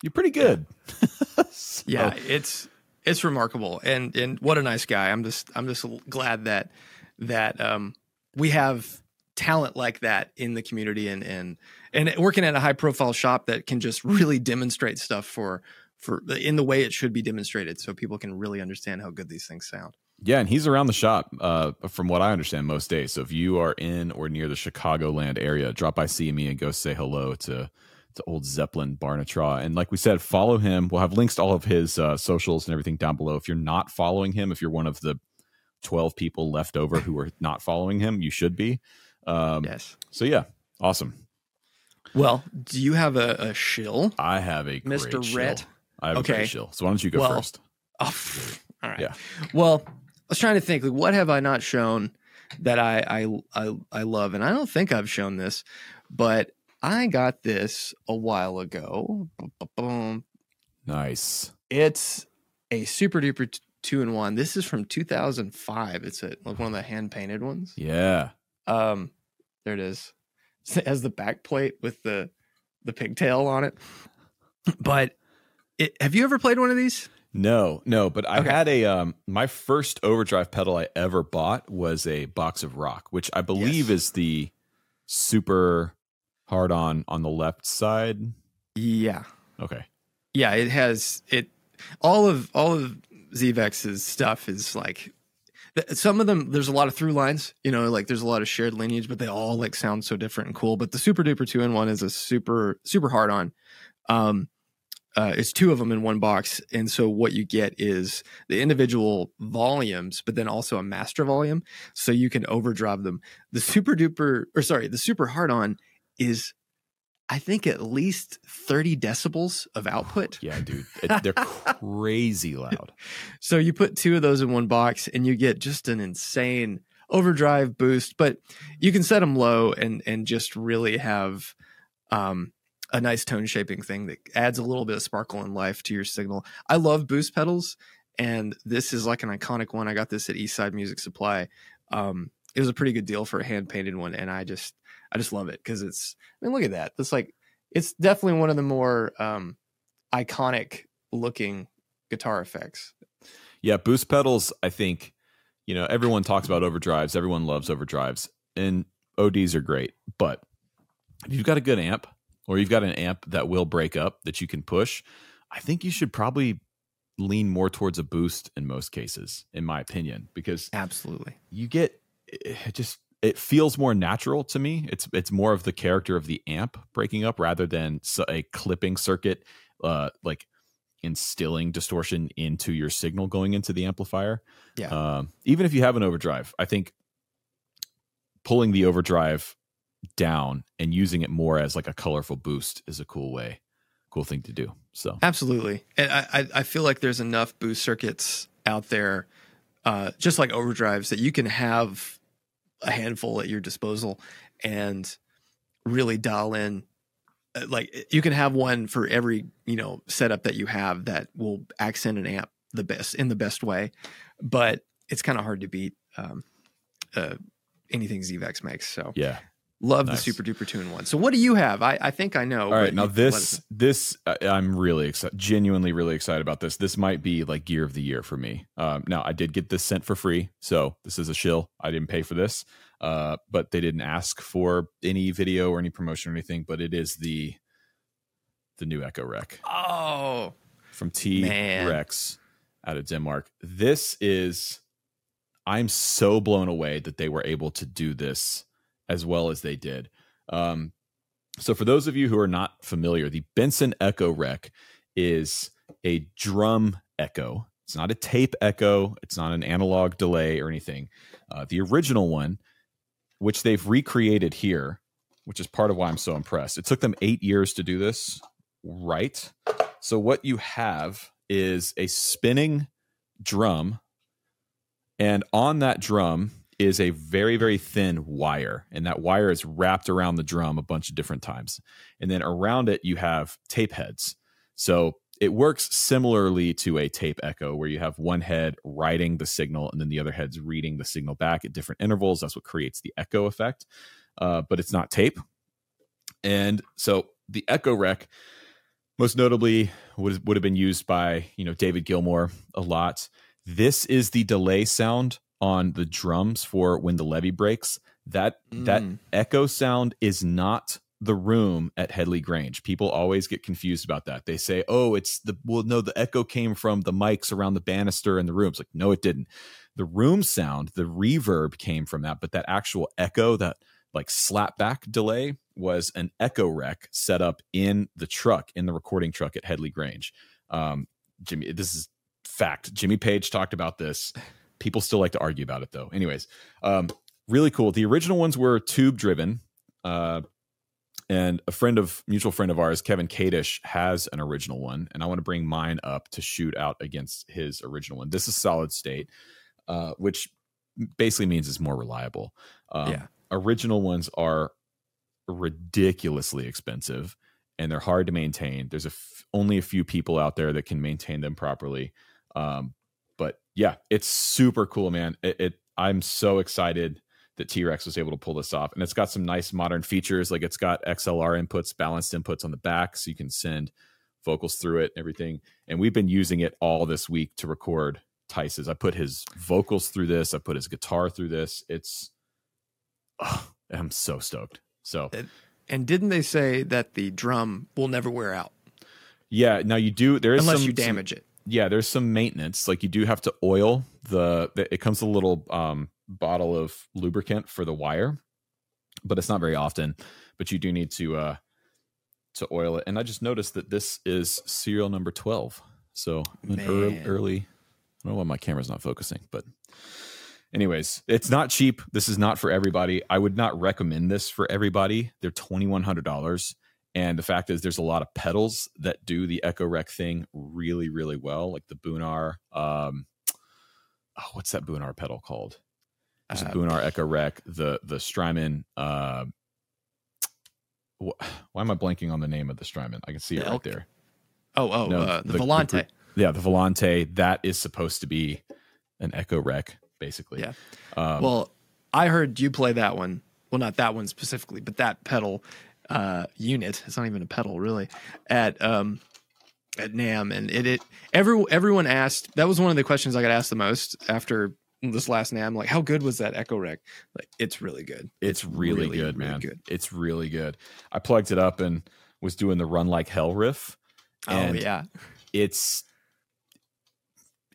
you're pretty good. So- Yeah, it's it's remarkable, and and what a nice guy. I'm just I'm just glad that that um we have talent like that in the community, and and and working at a high profile shop that can just really demonstrate stuff for for in the way it should be demonstrated, so people can really understand how good these things sound. Yeah, and he's around the shop, uh, from what I understand, most days. So if you are in or near the Chicagoland area, drop by see me and go say hello to to old Zeppelin Barnatra. And like we said, follow him. We'll have links to all of his uh, socials and everything down below. If you're not following him, if you're one of the 12 people left over who are not following him, you should be. Um, Yes. So yeah, awesome. Well, do you have a, a shill? I have a Mr. Rhett. I have a Okay. great shill. So why don't you go Well, first? Oh, all right. Yeah. Well, I was trying to think, like, what have I not shown that I I I, I love? And I don't think I've shown this, but I got this a while ago. Boom. Nice. It's a super duper two in one. This is from 2005. It's a like one of the hand painted ones. Yeah. Um, there it is. It has the back plate with the the pigtail on it. But it, have you ever played one of these? No, no, but I Okay. had a um my first overdrive pedal I ever bought was a box of rock, which I believe Yes. is the super hard on on the left side. Yeah. Okay. yeah it has it all of all of zvex's stuff is like some of them there's a lot of through lines you know like there's a lot of shared lineage but they all like sound so different and cool. But the super duper two in one is a super super hard on. Um uh, it's two of them in one box and so what you get is the individual volumes but then also a master volume so you can overdrive them. The super duper or sorry the super hard on is i think at least 30 decibels of output Yeah, dude. They're crazy loud. so you put two of those in one box and you get just an insane overdrive boost, but you can set them low and and just really have um a nice tone shaping thing that adds a little bit of sparkle and life to your signal. I love boost pedals and this is like an iconic one. I got this at Eastside Music Supply. Um it was a pretty good deal for a hand painted one and I just I just love it cuz it's I mean look at that. It's like it's definitely one of the more um iconic looking guitar effects. Yeah, boost pedals, I think, you know, everyone talks about overdrives, everyone loves overdrives, and ODs are great. But if you've got a good amp or you've got an amp that will break up that you can push, I think you should probably lean more towards a boost in most cases, in my opinion, because Absolutely. you get it just it feels more natural to me. It's it's more of the character of the amp breaking up rather than a clipping circuit, uh, like instilling distortion into your signal going into the amplifier. Yeah. Um, even if you have an overdrive, I think pulling the overdrive down and using it more as like a colorful boost is a cool way, cool thing to do. So Absolutely. And I, I, I feel like there's enough boost circuits out there, uh, just like overdrives, that you can have a handful at your disposal and really dial in. uh, Like you can have one for every you know setup that you have that will accent an amp the best in the best way, but it's kind of hard to beat um, uh, anything Zvex makes. So yeah, love Nice. the super duper tune one. So what do you have? I, I think I know. All right, now this this uh, I'm really excited, genuinely really excited about this. This might be like gear of the year for me. Um, now I did get this sent for free, so this is a shill. I didn't pay for this, uh, but they didn't ask for any video or any promotion or anything. But it is the the new Echo Rec oh from T Rex out of Denmark. This is I'm so blown away that they were able to do this as well as they did. Um, so for those of you who are not familiar, the Binson Echo Rec is a drum echo. It's not a tape echo. It's not an analog delay or anything. Uh, the original one, which they've recreated here, which is part of why I'm so impressed. It took them eight years to do this right. So what you have is a spinning drum, and on that drum is a very very thin wire, and that wire is wrapped around the drum a bunch of different times, and then around it you have tape heads. So it works similarly to a tape echo where you have one head writing the signal and then the other head's reading the signal back at different intervals. That's what creates the echo effect. Uh, but it's not tape. And so the Echo Rec most notably would would have been used by you know David Gilmour a lot. This is the delay sound on the drums for when the levee breaks. That that Mm. echo sound is not the room at Headley Grange. People always get confused about that. They say, "Oh, it's the well, no, the echo came from the mics around the banister in the rooms." Like, no, it didn't. The room sound, the reverb came from that, but that actual echo, that like slapback delay, was an echo rec set up in the truck, in the recording truck at Headley Grange. Um, Jimmy, this is fact. Jimmy Page talked about this. People still like to argue about it though. Anyways, um, really cool. The original ones were tube driven. Uh, and a friend of mutual friend of ours, Kevin Kadish, has an original one, and I want to bring mine up to shoot out against his original one. This is solid state, uh, which basically means it's more reliable. Um, Yeah. Original ones are ridiculously expensive, and they're hard to maintain. There's a f- only a few people out there that can maintain them properly. Um, yeah, it's super cool, man. It, it I'm so excited that T Rex was able to pull this off. And it's got some nice modern features. Like it's got XLR inputs, balanced inputs on the back, so you can send vocals through it, everything. And we've been using it all this week to record Tice's. I put his vocals through this, I put his guitar through this. It's, oh, I'm so stoked. So, And didn't they say that the drum will never wear out yeah, now you do, there is unless some, you some- damage it? Yeah there's some maintenance like you do have to oil the, the it comes with a little um bottle of lubricant for the wire but it's not very often but you do need to uh to oil it. And i just noticed that this is serial number 12 so an early, early i don't know why my camera's not focusing but anyways it's not cheap. This is not for everybody. I would not recommend this for everybody. They're $2100 and the fact is, there's a lot of pedals that do the Echo Rec thing really, really well, like the Boonar. Um, oh, what's that Boonar pedal called? There's a Boonar Echo Rec, the the Strymon. Uh, wh- why am I blanking on the name of the Strymon? I can see it right there. Oh, oh, No, uh, the, the- the Volante. group- Yeah, the Volante. That is supposed to be an Echo Rec, basically. Yeah. Um, well, I heard you play that one. Well, not that one specifically, but that pedal uh, unit. It's not even a pedal, really. At um, at NAMM, and it it every everyone asked. That was one of the questions I got asked the most after this last NAMM. Like, how good was that Echo Rec? Like, it's really good. it's really, really, good, really man. good. It's really good. I plugged it up and was doing the Run Like Hell riff. Oh And yeah, it's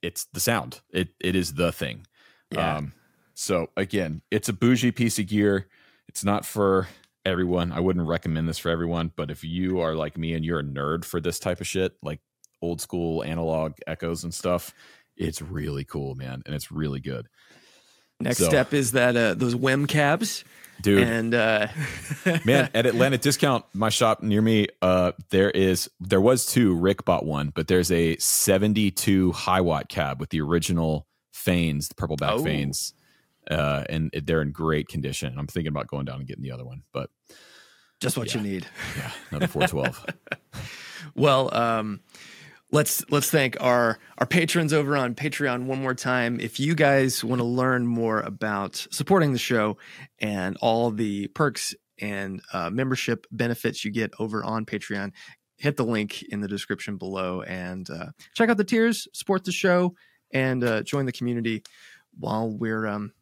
it's the sound. It it is the thing. Yeah. Um, so again, it's a bougie piece of gear. It's not for everyone. I wouldn't recommend this for everyone, but if you are like me and you're a nerd for this type of shit, like old school analog echoes and stuff, it's really cool, man, and it's really good. Next So- step is that uh, those WEM cabs Dude, and uh, man at atlantic discount my shop near me uh there is there was two rick bought one but there's a 72 Hiwatt cab with the original fanes the purple back Oh. fanes uh and they're in great condition i'm thinking about going down and getting the other one but just what Yeah. you need. yeah another 412 Well, um, let's let's thank our our patrons over on Patreon one more time. If you guys want to learn more about supporting the show and all the perks and uh, membership benefits you get over on Patreon, hit the link in the description below and uh, check out the tiers, support the show, and uh, join the community while we're um,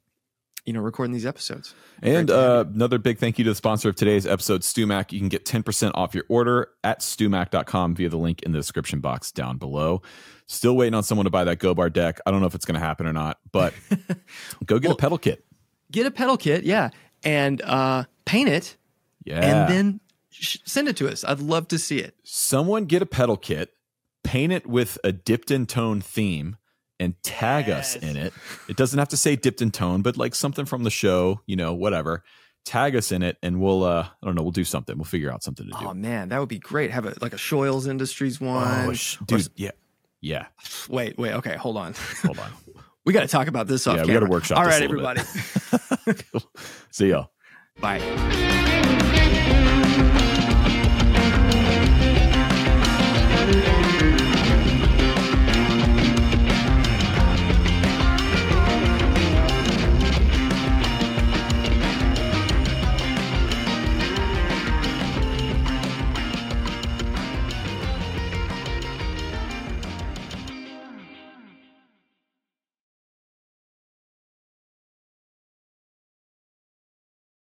you know recording these episodes. And Great to have uh, another big thank you to the sponsor of today's episode, StewMac. You can get 10% off your order at stewmac.com via the link in the description box down below. Still waiting on someone to buy that Go Bar deck. I don't know if it's going to happen or not, but go get Well- a pedal kit. Get a pedal kit, yeah, and uh, paint it, Yeah. and then sh- send it to us. I'd love to see it. someone get a pedal kit, paint it with a dipped in tone theme, and tag us in it. It doesn't have to say dipped in tone, but like something from the show, you know, whatever. Tag us in it, and we'll uh, I don't know, we'll do something. We'll figure out something to do. Oh man, that would be great. Have a like a Shoyles Industries one. Oh, sh- dude, s- yeah, yeah. wait, wait. Okay, hold on. Hold on. we got to talk about this off Yeah, we gotta workshop All right, this a little bit. everybody. See y'all. Bye.